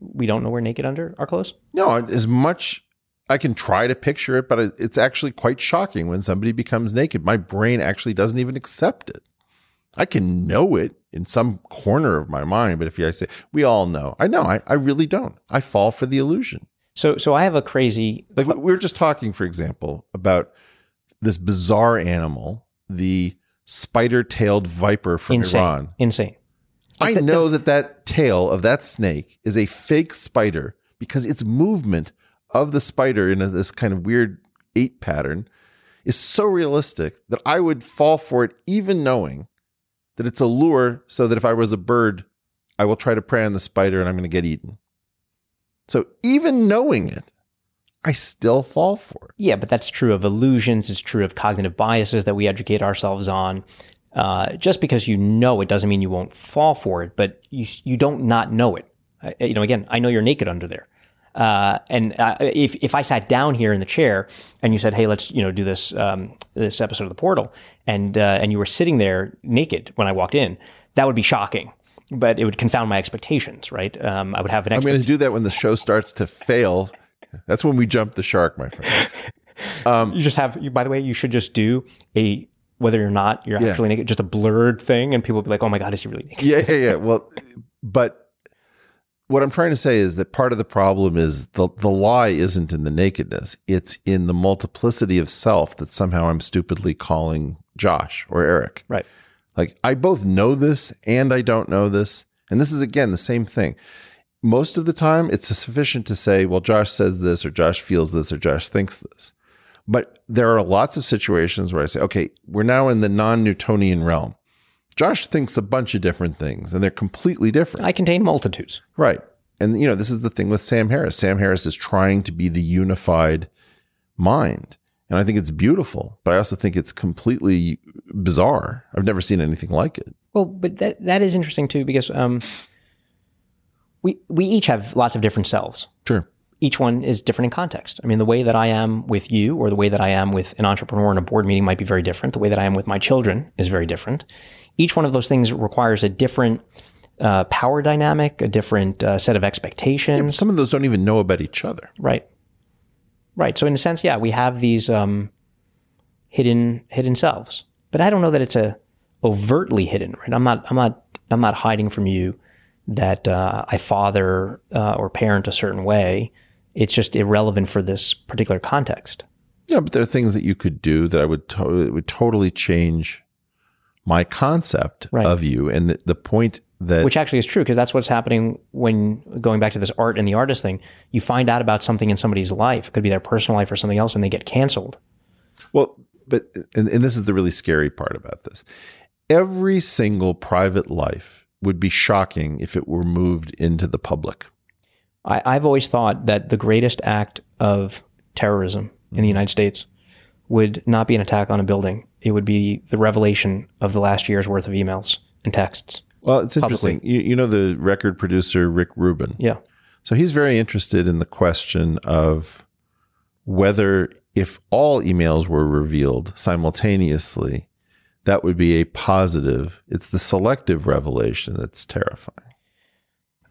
We don't know we're naked under our clothes. No, as much I can try to picture it, but it's actually quite shocking when somebody becomes naked. My brain actually doesn't even accept it. I can know it in some corner of my mind, but if I say, we all know, I know, I, I really don't. I fall for the illusion. So so I have a crazy Like we we were just talking, for example, about this bizarre animal, the spider-tailed viper from insane Iran. insane. I know that that tail of that snake is a fake spider because its movement of the spider in a, this kind of weird eight pattern is so realistic that I would fall for it, even knowing that it's a lure, so that if I was a bird, I will try to prey on the spider and I'm going to get eaten. So even knowing it, I still fall for it. Yeah, but that's true of illusions. It's true of cognitive biases that we educate ourselves on. Uh, just because you know it doesn't mean you won't fall for it, but you you don't not know it. You know, again, I know you're naked under there. Uh, and uh, if if I sat down here in the chair and you said, "Hey, let's you know do this um, this episode of the Portal," and uh, and you were sitting there naked when I walked in, that would be shocking. But it would confound my expectations, right? Um, I would have an I'm going to do that when the show starts to fail. That's when we jump the shark, my friend. You just have. You, by the way, you should just do a whether or not you're Yeah. actually naked, just a blurred thing, and people will be like, "Oh my god, is he really naked?" yeah, yeah, yeah. Well, but what I'm trying to say is that part of the problem is the the lie isn't in the nakedness; it's in the multiplicity of self that somehow I'm stupidly calling Josh or Eric. Right. Like I both know this and I don't know this, and this is again the same thing. Most of the time, it's sufficient to say, "Well, Josh says this, or Josh feels this, or Josh thinks this." But there are lots of situations where I say, "Okay, we're now in the non-Newtonian realm." Josh thinks a bunch of different things and they're completely different. I contain multitudes. right. And, you know, this is the thing with Sam Harris. Sam Harris is trying to be the unified mind. And I think it's beautiful, but I also think it's completely bizarre. I've never seen anything like it. Well, but that that is interesting too because um, we we each have lots of different selves. Sure. each one is different in context. I mean, the way that I am with you or the way that I am with an entrepreneur in a board meeting might be very different. The way that I am with my children is very different. Each one of those things requires a different uh, power dynamic, a different uh, set of expectations. Some of those don't even know about each other. Right. Right. So in a sense, yeah, we have these um, hidden hidden selves, but I don't know that it's a overtly hidden. Right. I'm not. I'm not. I'm not hiding from you that uh, I father uh, or parent a certain way. It's just irrelevant for this particular context. Yeah, but there are things that you could do that I would to- would totally change my concept Right. of you. And the, the point that Which actually is true because that's what's happening when going back to this art and the artist thing. You find out about something in somebody's life, it could be their personal life or something else, and they get canceled. Well, but and, and this is the really scary part about this. Every single private life would be shocking if it were moved into the public. I, I've always thought that the greatest act of terrorism in the mm-hmm. United States would not be an attack on a building. It would be the revelation of the last year's worth of emails and texts. Well, it's interesting. You, you know the record producer Rick Rubin. Yeah. So he's very interested in the question of whether if all emails were revealed simultaneously, that would be a positive. It's the selective revelation that's terrifying.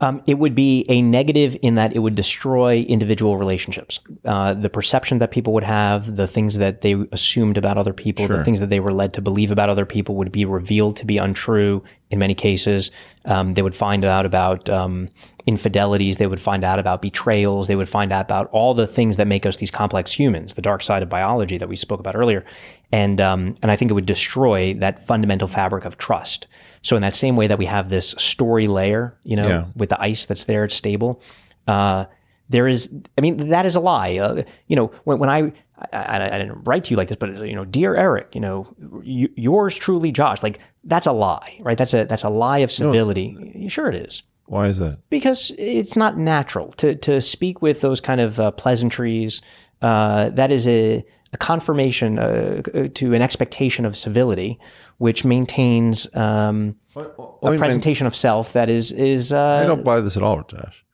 Um, it would be a negative in that it would destroy individual relationships. Uh, the perception that people would have, the things that they assumed about other people, the things that they were led to believe about other people would be revealed to be untrue in many cases. Um, they would find out about um, infidelities. They would find out about betrayals. They would find out about all the things that make us these complex humans, the dark side of biology that we spoke about earlier. And, um, and I think it would destroy that fundamental fabric of trust. So in that same way that we have this story layer, you know, Yeah. with the ice that's there, it's stable. Uh, there is, I mean, that is a lie. Uh, you know, when, when I, I, I didn't write to you like this, but you know, dear Eric, you know, y- yours truly, Josh. Like that's a lie, right? That's a that's a lie of civility. Sure, it is Why is that? because it's not natural to to speak with those kind of uh, pleasantries. Uh, that is a, a confirmation uh, to an expectation of civility, which maintains um, a presentation of self that is is uh, I don't buy this at all, Josh.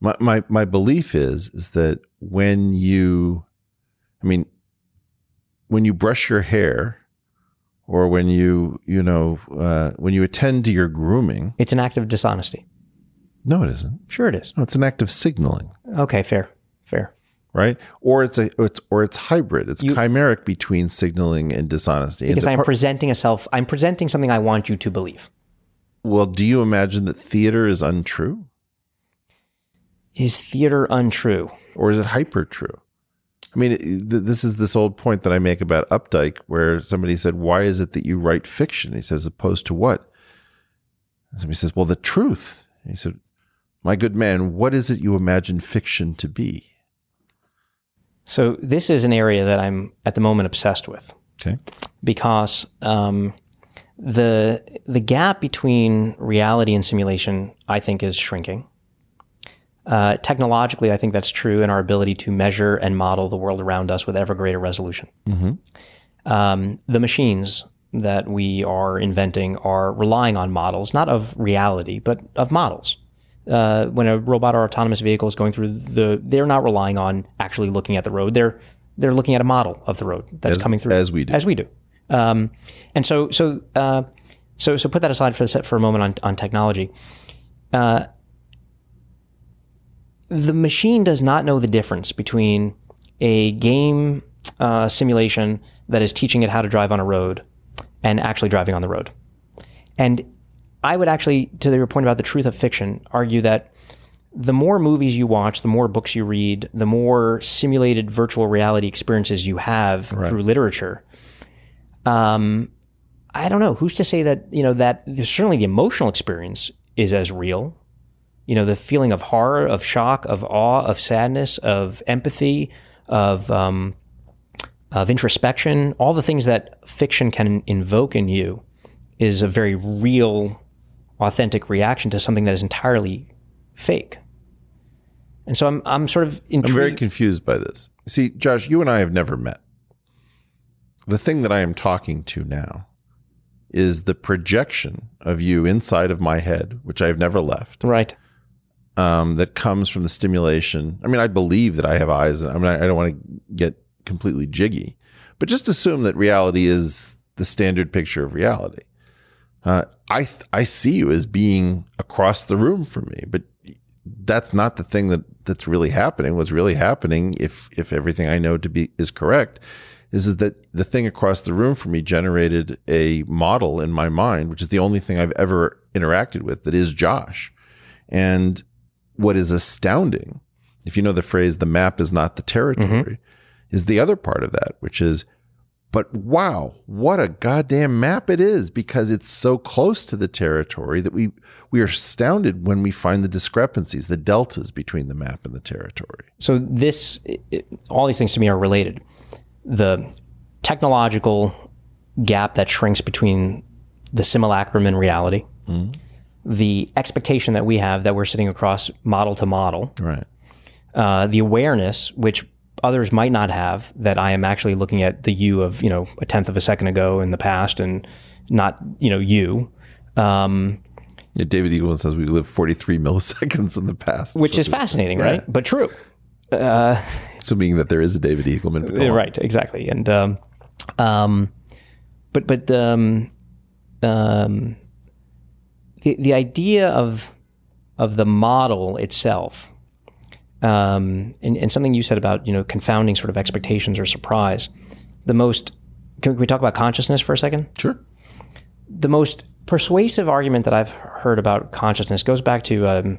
My my my belief is is that when you, I mean, when you brush your hair, or when you you know uh, when you attend to your grooming, it's an act of dishonesty. no, it isn't. Sure, it is. No, it's an act of signaling, Okay, fair, fair. Right? Or it's a it's or it's hybrid. It's chimeric between signaling and dishonesty. Because the I'm par- presenting a self. I'm presenting something I want you to believe. well, do you imagine that theater is untrue, Is theater untrue? or is it hyper true? I mean, this is this old point that I make about Updike, where somebody said, "Why is it that you write fiction?" He says, "Opposed to what?" And somebody says, "Well, the truth." And he said, "My good man, what is it you imagine fiction to be?" So this is an area that I'm at the moment obsessed with. Okay. because um, the the gap between reality and simulation, I think, is shrinking. Uh, technologically, I think that's true in our ability to measure and model the world around us with ever greater resolution. Um, the machines that we are inventing are relying on models, not of reality, but of models. Uh, when a robot or autonomous vehicle is going through the, they're not relying on actually looking at the road. They're they're looking at a model of the road that's As- coming through as we do. as we do. Um, and so, so, uh, so, so put that aside for for a moment on, on technology. Uh, the machine does not know the difference between a game uh, simulation that is teaching it how to drive on a road and actually driving on the road. And I would actually, to your point about the truth of fiction, argue that the more movies you watch, the more books you read, the more simulated virtual reality experiences you have through literature. Um, I don't know who's to say that you know that certainly the emotional experience is as real. You know, the feeling of horror, of shock, of awe, of sadness, of empathy, of um, of introspection, all the things that fiction can invoke in you is a very real, authentic reaction to something that is entirely fake. And so I'm I'm sort of intrigued. I'm very confused by this. See, Josh, you and I have never met. The thing that I am talking to now is the projection of you inside of my head, which I have never left, right. um, that comes from the stimulation. I mean, I believe that I have eyes. I mean, I, I don't want to get completely jiggy, but just assume that reality is the standard picture of reality. Uh, I th- I see you as being across the room from me, but that's not the thing that that's really happening. What's really happening, if if everything I know to be is correct, is is that the thing across the room from me generated a model in my mind, which is the only thing I've ever interacted with that is Josh. And what is astounding, if you know the phrase "the map is not the territory," mm-hmm. is the other part of that, which is but wow, what a goddamn map it is because it's so close to the territory that we we are astounded when we find the discrepancies, the deltas between the map and the territory. So this, it, all these things to me are related. The technological gap that shrinks between the simulacrum and reality, the expectation that we have that we're sitting across model to model, Right. uh, the awareness which others might not have that I am actually looking at the you of you know a tenth of a second ago in the past and not you know you. Um, Yeah, David Eagleman says we live 43 milliseconds in the past, which So is fascinating, Yeah. right? But true. Assuming that there is a David Eagleman. but go Yeah, on. right, exactly. And um, um, but but um, um, the the idea of of the model itself, um, and, and something you said about you know confounding sort of expectations or surprise. The most can we talk about consciousness for a second? Sure. the most persuasive argument that I've heard about consciousness goes back to um,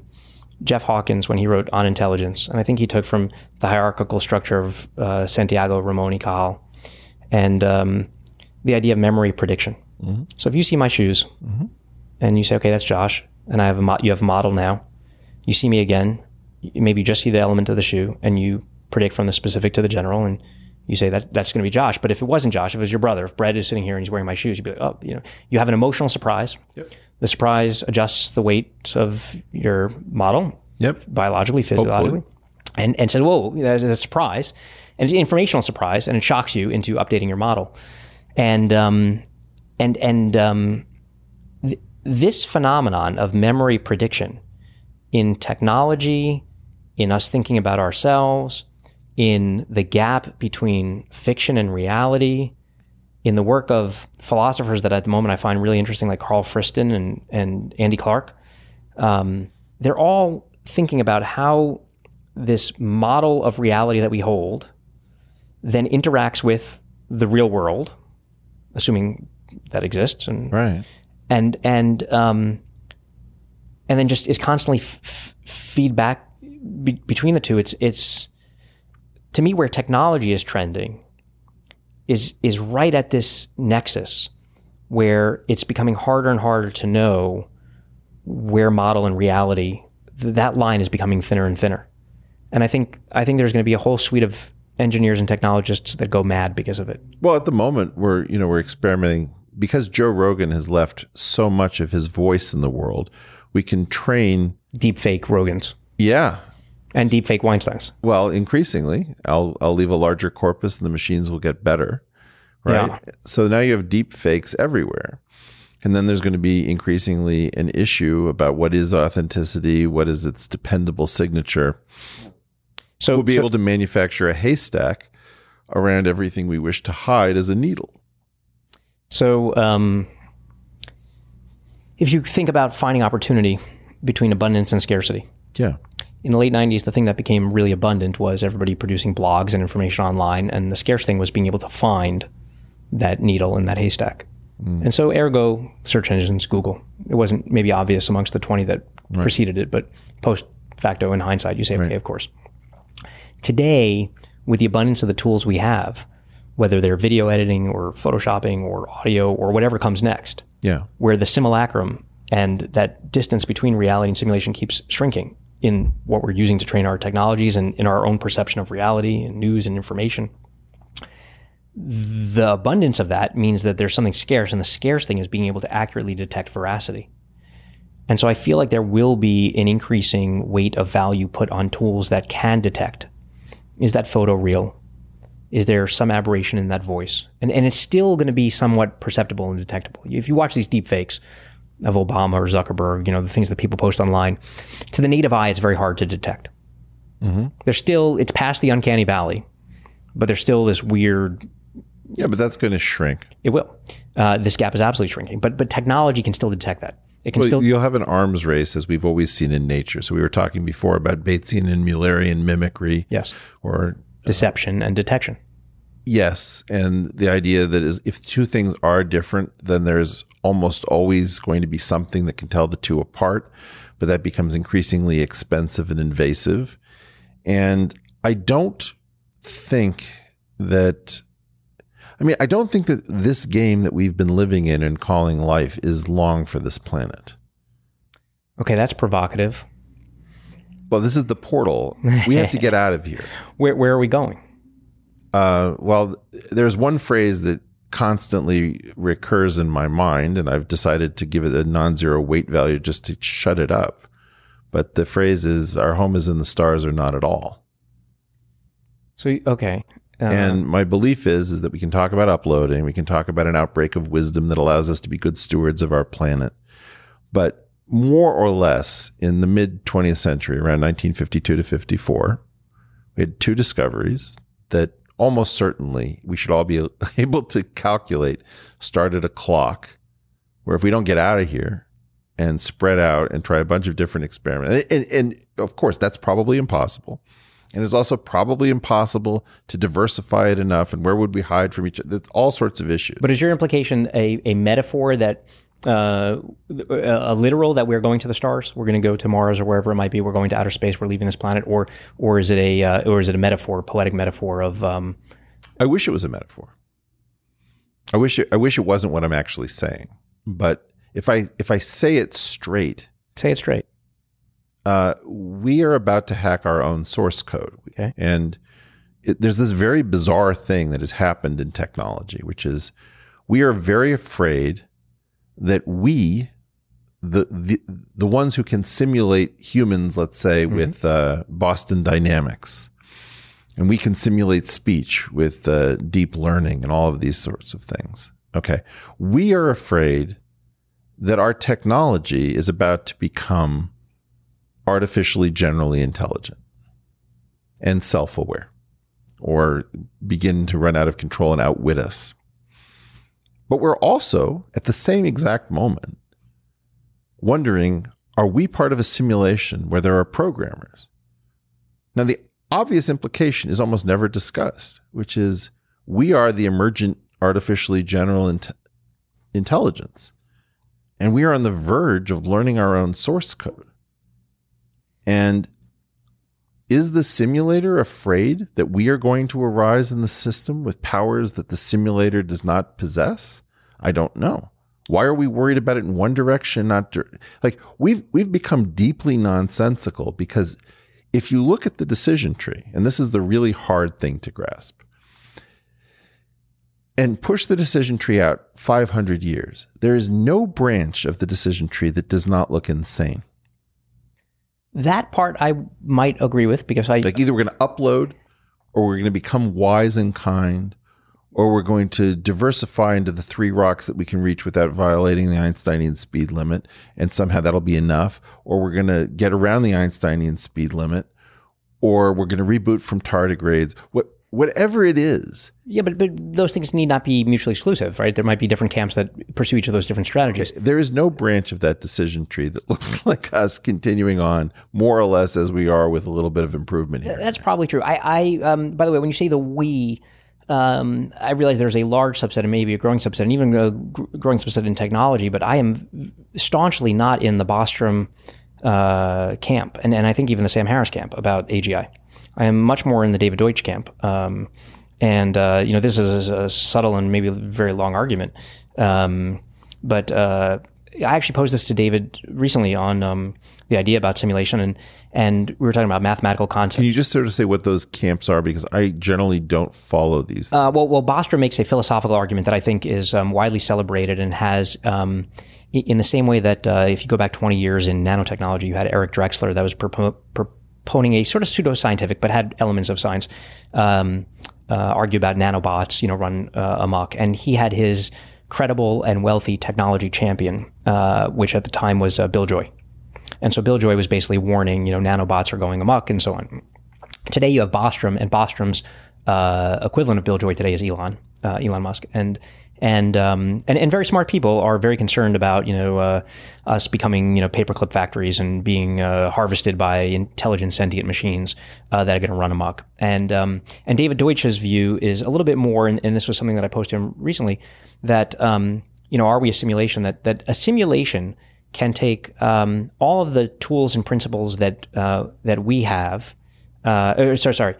Jeff Hawkins when he wrote On Intelligence, and I think he took from the hierarchical structure of uh, Santiago Ramon y Cajal, and um, the idea of memory prediction. So if you see my shoes, and you say, "Okay, that's Josh," and I have a mo- you have a model now, you see me again, maybe you just see the element of the shoe, and you predict from the specific to the general, and you say that that's going to be Josh. But if it wasn't Josh, if it was your brother, if Brett is sitting here and he's wearing my shoes, you'd be like, oh, you know, you have an emotional surprise. The surprise adjusts the weight of your model, Yep. biologically, physiologically, and and says, whoa, that's a surprise, and it's an informational surprise, and it shocks you into updating your model, and um, and and um, th- this phenomenon of memory prediction in technology, in us thinking about ourselves, in the gap between fiction and reality, in the work of philosophers that at the moment I find really interesting, like Carl Friston and, and Andy Clark, um, they're all thinking about how this model of reality that we hold then interacts with the real world, assuming that exists, and Right. and and um, and then just is constantly f- feedback be- between the two. It's it's to me where technology is trending is is right at this nexus where it's becoming harder and harder to know where model and reality th- that line is becoming thinner and thinner. And I think I think there's going to be a whole suite of engineers and technologists that go mad because of it. Well, at the moment, we're you know we're experimenting because Joe Rogan has left so much of his voice in the world. We can train. Deep fake Rogans Yeah. And deep fake Weinsteins. Well, increasingly, I'll I'll leave a larger corpus, and the machines will get better. Right. Yeah. So now you have deep fakes everywhere. And then there's going to be increasingly an issue about what is authenticity, what is its dependable signature. So We'll be so- able to manufacture a haystack around everything we wish to hide as a needle. So, um, if you think about finding opportunity between abundance and scarcity, Yeah. In the late 90s, the thing that became really abundant was everybody producing blogs and information online. And the scarce thing was being able to find that needle in that haystack. Mm. And so, ergo, search engines, Google. It wasn't maybe obvious amongst the 20 that preceded it, but post facto in hindsight, you say, okay, of course. Today, with the abundance of the tools we have, whether they're video editing or photoshopping or audio or whatever comes next, Yeah. where the simulacrum and that distance between reality and simulation keeps shrinking in what we're using to train our technologies and in our own perception of reality and news and information. The abundance of that means that there's something scarce, and the scarce thing is being able to accurately detect veracity. And so I feel like there will be an increasing weight of value put on tools that can detect. Is that photo real? Is there some aberration in that voice? And, and it's still going to be somewhat perceptible and detectable. If you watch these deep fakes, of Obama or Zuckerberg, you know, the things that people post online, to the native eye, it's very hard to detect. There's still, it's past the uncanny valley, but there's still this weird Yeah, but that's going to shrink. It will. Uh, this gap is absolutely shrinking, but but technology can still detect that. It can Well, still. you'll have an arms race as we've always seen in nature. So we were talking before about Batesian and Mullerian mimicry. Yes. Or deception and detection. Yes, and the idea that is if two things are different, then there's almost always going to be something that can tell the two apart, but that becomes increasingly expensive and invasive. And I don't think that I mean, I don't think that this game that we've been living in and calling life is long for this planet. Okay, that's provocative. Well, this is the portal. We have to get out of here. Where where are we going? Uh, well, there's one phrase that constantly recurs in my mind, and I've decided to give it a non zero weight value just to shut it up. But the phrase is, Our home is in the stars or not at all. So okay, uh, and my belief is is that we can talk about uploading, we can talk about an outbreak of wisdom that allows us to be good stewards of our planet. But more or less in the mid 20th century, around 1952 to 54, we had two discoveries that almost certainly we should all be able to calculate start at a clock where if we don't get out of here and spread out and try a bunch of different experiments, and, and, and of course, that's probably impossible. And it's also probably impossible to diversify it enough. And where would we hide from each other? All sorts of issues. but is your implication a a metaphor that? Uh, a literal that we're going to the stars, we're going to go to Mars or wherever it might be. We're going to outer space. We're leaving this planet, or or is it a uh, or is it a metaphor, poetic metaphor of um, I wish it was a metaphor. I wish it, I wish it wasn't what I'm actually saying. But if I if I say it straight, say it straight? uh, we are about to hack our own source code. Okay. And it, there's this very bizarre thing that has happened in technology, which is we are very afraid that we, the the the ones who can simulate humans, let's say with uh, Boston Dynamics, and we can simulate speech with uh, deep learning and all of these sorts of things. Okay, we are afraid that our technology is about to become artificially generally intelligent and self aware or begin to run out of control and outwit us. But we're also at the same exact moment wondering are we part of a simulation where there are programmers? Now, the obvious implication is almost never discussed, which is we are the emergent artificially general int- intelligence. And we are on the verge of learning our own source code. And is the simulator afraid that we are going to arise in the system with powers that the simulator does not possess? I don't know. Why are we worried about it in one direction, not dir- like we've we've become deeply nonsensical because if you look at the decision tree, and this is the really hard thing to grasp, and push the decision tree out 500 years, there is no branch of the decision tree that does not look insane. That part I might agree with because I Like either we're going to upload or we're going to become wise and kind or we're going to diversify into the three rocks that we can reach without violating the Einsteinian speed limit and somehow that'll be enough. Or we're going to get around the Einsteinian speed limit or we're going to reboot from tardigrades. What whatever it is yeah, but but those things need not be mutually exclusive, right? There might be different camps that pursue each of those different strategies. there is no branch of that decision tree that looks like us continuing on more or less as we are with a little bit of improvement here That's probably true. I, I um, by the way, when you say the we, um, I realize there's a large subset and maybe a growing subset, and even a growing subset in technology. But I am staunchly not in the Bostrom uh, camp, and, and I think even the Sam Harris camp about AGI. I am much more in the David Deutsch camp. Um, and uh, you know, this is a subtle and maybe very long argument. Um, but uh, I actually posed this to David recently on um, the idea about simulation, and and we were talking about mathematical concepts. can you just sort of say what those camps are because i generally don't follow these Uh, well, well, Bostrom makes a philosophical argument that I think is um, widely celebrated and has, um, in the same way that uh, if you go back 20 years in nanotechnology, you had Eric Drexler that was propo- proponing a sort of pseudoscientific but had elements of science, um, uh, argue about nanobots, you know, run uh, amok, and he had his credible and wealthy technology champion, uh, which at the time was uh, Bill Joy. And so Bill Joy was basically warning, you know, nanobots are going amok and so on. Today you have Bostrom, and Bostrom's uh, equivalent of Bill Joy today is Elon, uh, Elon Musk, and and, um, and and very smart people are very concerned about you know uh, us becoming you know paperclip factories and being uh, harvested by intelligent sentient machines uh, that are going to run amok. And um, and David Deutsch's view is a little bit more, and, and this was something that I posted recently, that um, you know are we a simulation? That that a simulation can take um, all of the tools and principles that uh, that we have. Uh, sorry, sorry.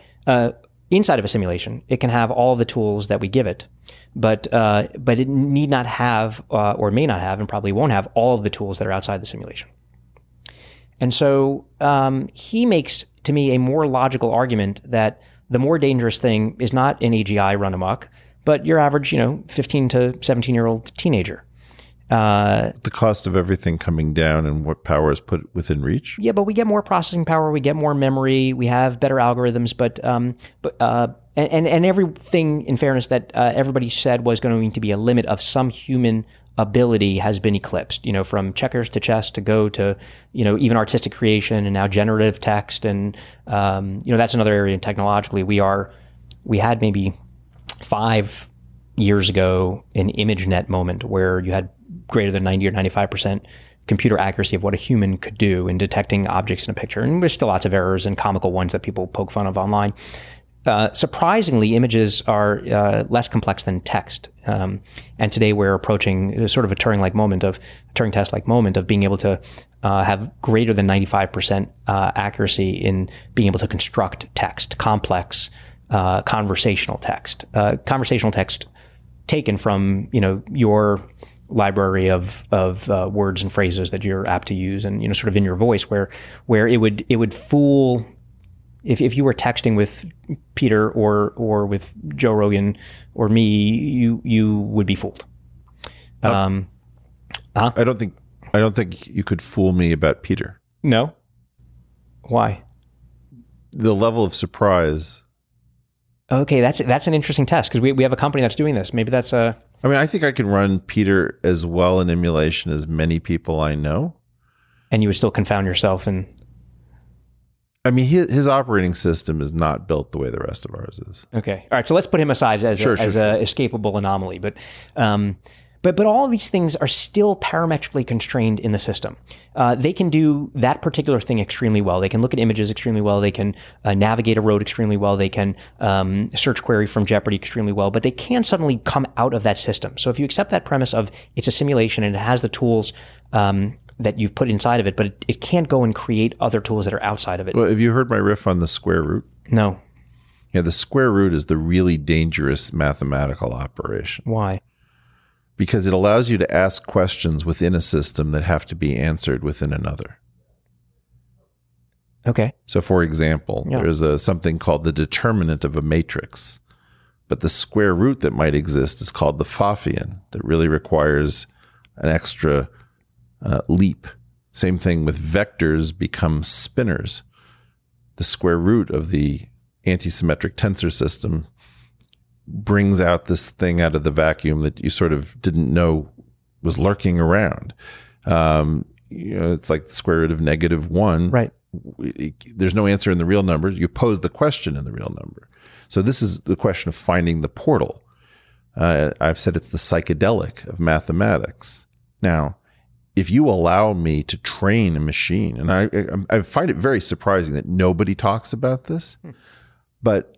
Inside of a simulation, it can have all the tools that we give it, but uh, but it need not have uh, or may not have and probably won't have all of the tools that are outside the simulation. And so um, he makes to me a more logical argument that the more dangerous thing is not an AGI run amok, but your average, you know, 15 to 17 year old teenager. Uh, The cost of everything coming down and what power is put within reach. yeah, but we get more processing power, we get more memory, we have better algorithms, but um, but uh, and, and and everything in fairness that uh, everybody said was going to be a limit of some human ability has been eclipsed. You know, from checkers to chess to Go to you know even artistic creation and now generative text, and um, you know that's another area technologically we are we had maybe five years ago an ImageNet moment where you had greater than 90 or 95% computer accuracy of what a human could do in detecting objects in a picture. And there's still lots of errors and comical ones that people poke fun of online. Uh, surprisingly, images are uh, less complex than text. Um, and today we're approaching sort of a Turing like moment of Turing test like moment of being able to uh, have greater than 95% uh, accuracy in being able to construct text, complex uh, conversational text. Uh, conversational text taken from you know your library of of uh, words and phrases that you're apt to use, and you know sort of in your voice, where where it would it would fool if if you were texting with Peter or or with Joe Rogan or me, you you would be fooled. Um, huh? I don't think I don't think you could fool me about Peter. no, why? The level of surprise. Okay, that's that's an interesting test because we we have a company that's doing this. Maybe that's a I mean, I think I can run Peter as well in emulation as many people I know. and you would still confound yourself and I mean, his, his operating system is not built the way the rest of ours is. Okay. All right. So let's put him aside as, Sure, a, sure, as a escapable anomaly. But, um, but, but all of these things are still parametrically constrained in the system. Uh, they can do that particular thing extremely well. They can look at images extremely well. They can uh, navigate a road extremely well. They can um, search query from Jeopardy extremely well. But they can suddenly come out of that system. So if you accept that premise of it's a simulation and it has the tools um, that you've put inside of it, but it, it can't go and create other tools that are outside of it. Well, have you heard my riff on the square root? No. Yeah, the square root is the really dangerous mathematical operation Why? Because it allows you to ask questions within a system that have to be answered within another. Okay. So, for example, Yeah. there's a, something called the determinant of a matrix, but the square root that might exist is called the Pfaffian, that really requires an extra uh, leap. Same thing with vectors become spinors. The square root of the antisymmetric tensor system brings out this thing out of the vacuum that you sort of didn't know was lurking around. Um, you know, it's like the square root of negative one Right. there's no answer in the real number. You pose the question in the real number. So this is the question of finding the portal. Uh, I've said it's the psychedelic of mathematics. Now, if you allow me to train a machine, and I, I, I find it very surprising that nobody talks about this, but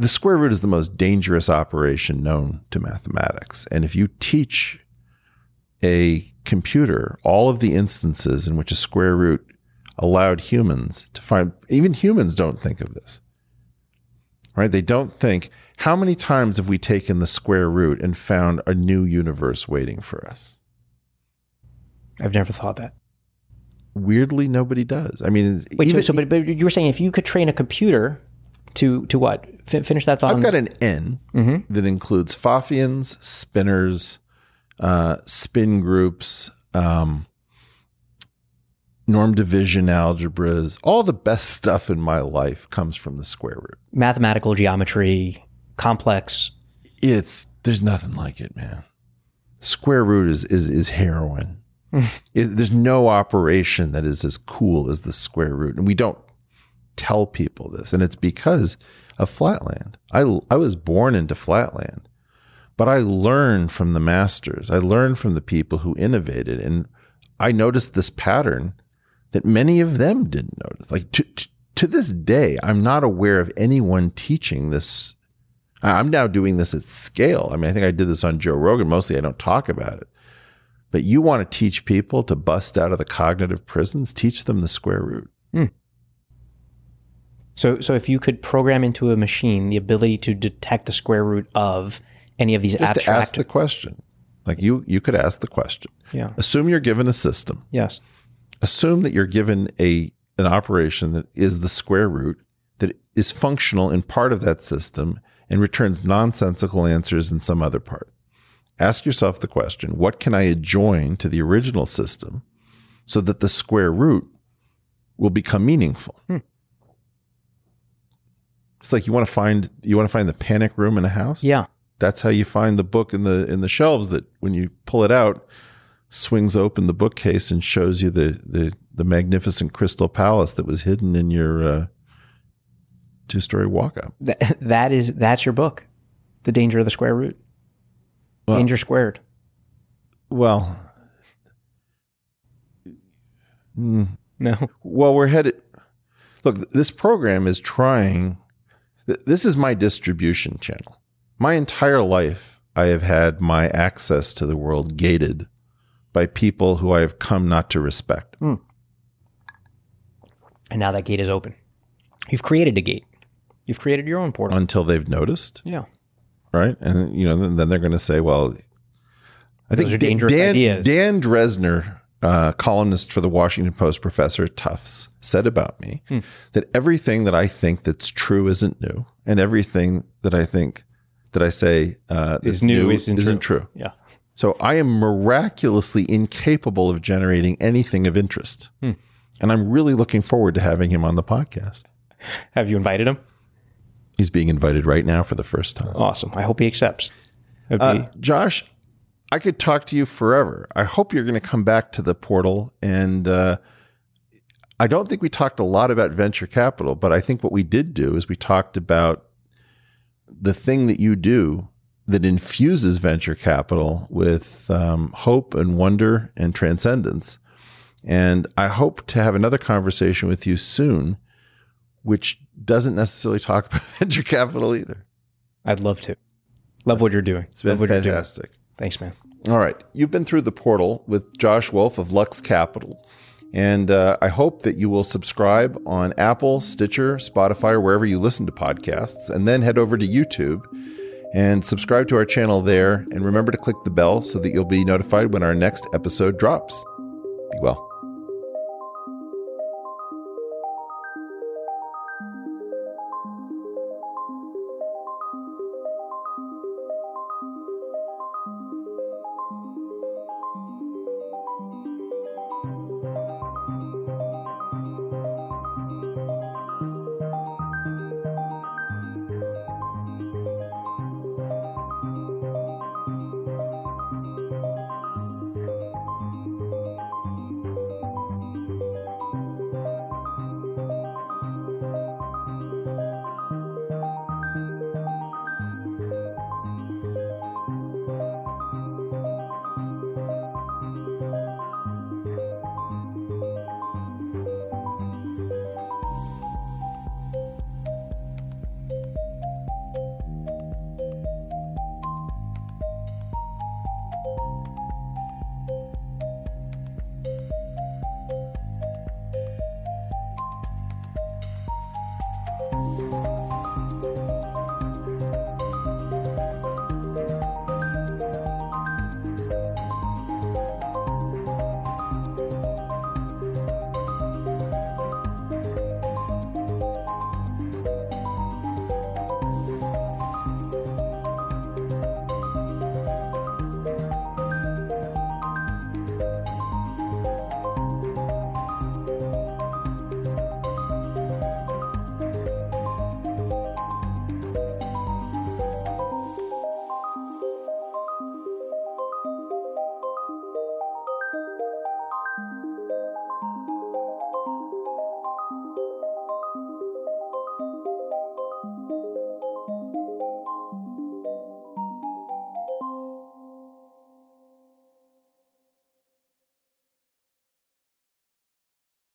the square root is the most dangerous operation known to mathematics. And if you teach a computer all of the instances in which a square root allowed humans to find even humans don't think of this right they don't think how many times have we taken the square root and found a new universe waiting for us I've never thought that. weirdly nobody does i mean Wait, even- so, so but, but you were saying if you could train a computer to to what? Fin- finish that thought. i've got an n Mm-hmm. that includes Pfaffians, spinors uh, spin groups um, normed division algebras all the best stuff in my life comes from the square root mathematical geometry, complex. it's there's nothing like it, man. Square root is is is heroin. it, there's no operation that is as cool as the square root, and we don't tell people this, and it's because of flatland. I I was born into flatland, but I learned from the masters. I learned from the people who innovated, and I noticed this pattern that many of them didn't notice. Like to, to, to this day, I'm not aware of anyone teaching this. I'm now doing this at scale. I mean, I think I did this on Joe Rogan. Mostly I don't talk about it. But you want to teach people to bust out of the cognitive prisons, teach them the square root. Hmm. So, so if you could program into a machine the ability to detect the square root of any of these Just to abstract, ask the question. Like you you could ask the question. yeah, Assume you're given a system. yes, Assume that you're given a an operation that is the square root that is functional in part of that system and returns nonsensical answers in some other part. Ask yourself the question, what can I adjoin to the original system so that the square root will become meaningful? Hmm. It's like you want to find you want to find the panic room in a house? yeah, that's how you find the book in the in the shelves that when you pull it out swings open the bookcase and shows you the the, the magnificent crystal palace that was hidden in your uh, two story walk up Th- that is that's your book, the danger of the square root, Well- danger squared. well No, well we're headed look this program is trying th- this is my distribution channel my entire life i have had my access to the world gated by people who i have come not to respect hmm. and now that gate is open. You've created a gate. You've created your own portal. until they've noticed yeah, right? And you know, then, then they're going to say, "Well, I think Those Dan- dangerous Dan, ideas. Dan Drezner, uh, columnist for the Washington Post, professor Tufts, said about me Hmm. that everything that I think that's true isn't new, and everything that I think that I say uh, Is that's new isn't true. yeah. So I am miraculously incapable of generating anything of interest, Hmm. and I'm really looking forward to having him on the podcast. Have you invited him? He's being invited right now for the first time. Awesome. I hope he accepts. Uh, Josh, I could talk to you forever. I hope you're going to come back to the portal. And uh, I don't think we talked a lot about venture capital, but I think what we did do is we talked about the thing that you do that infuses venture capital with um, hope and wonder and transcendence. And I hope to have another conversation with you soon, which doesn't necessarily talk about venture capital either. I'd love to. Love what you're doing. It's been love what you're doing. fantastic. Thanks, man. All right. You've been through the portal with Josh Wolfe of Lux Capital. And uh, I hope that you will subscribe on Apple, Stitcher, Spotify, or wherever you listen to podcasts, and then head over to YouTube and subscribe to our channel there. And remember to click the bell so that you'll be notified when our next episode drops. Be well.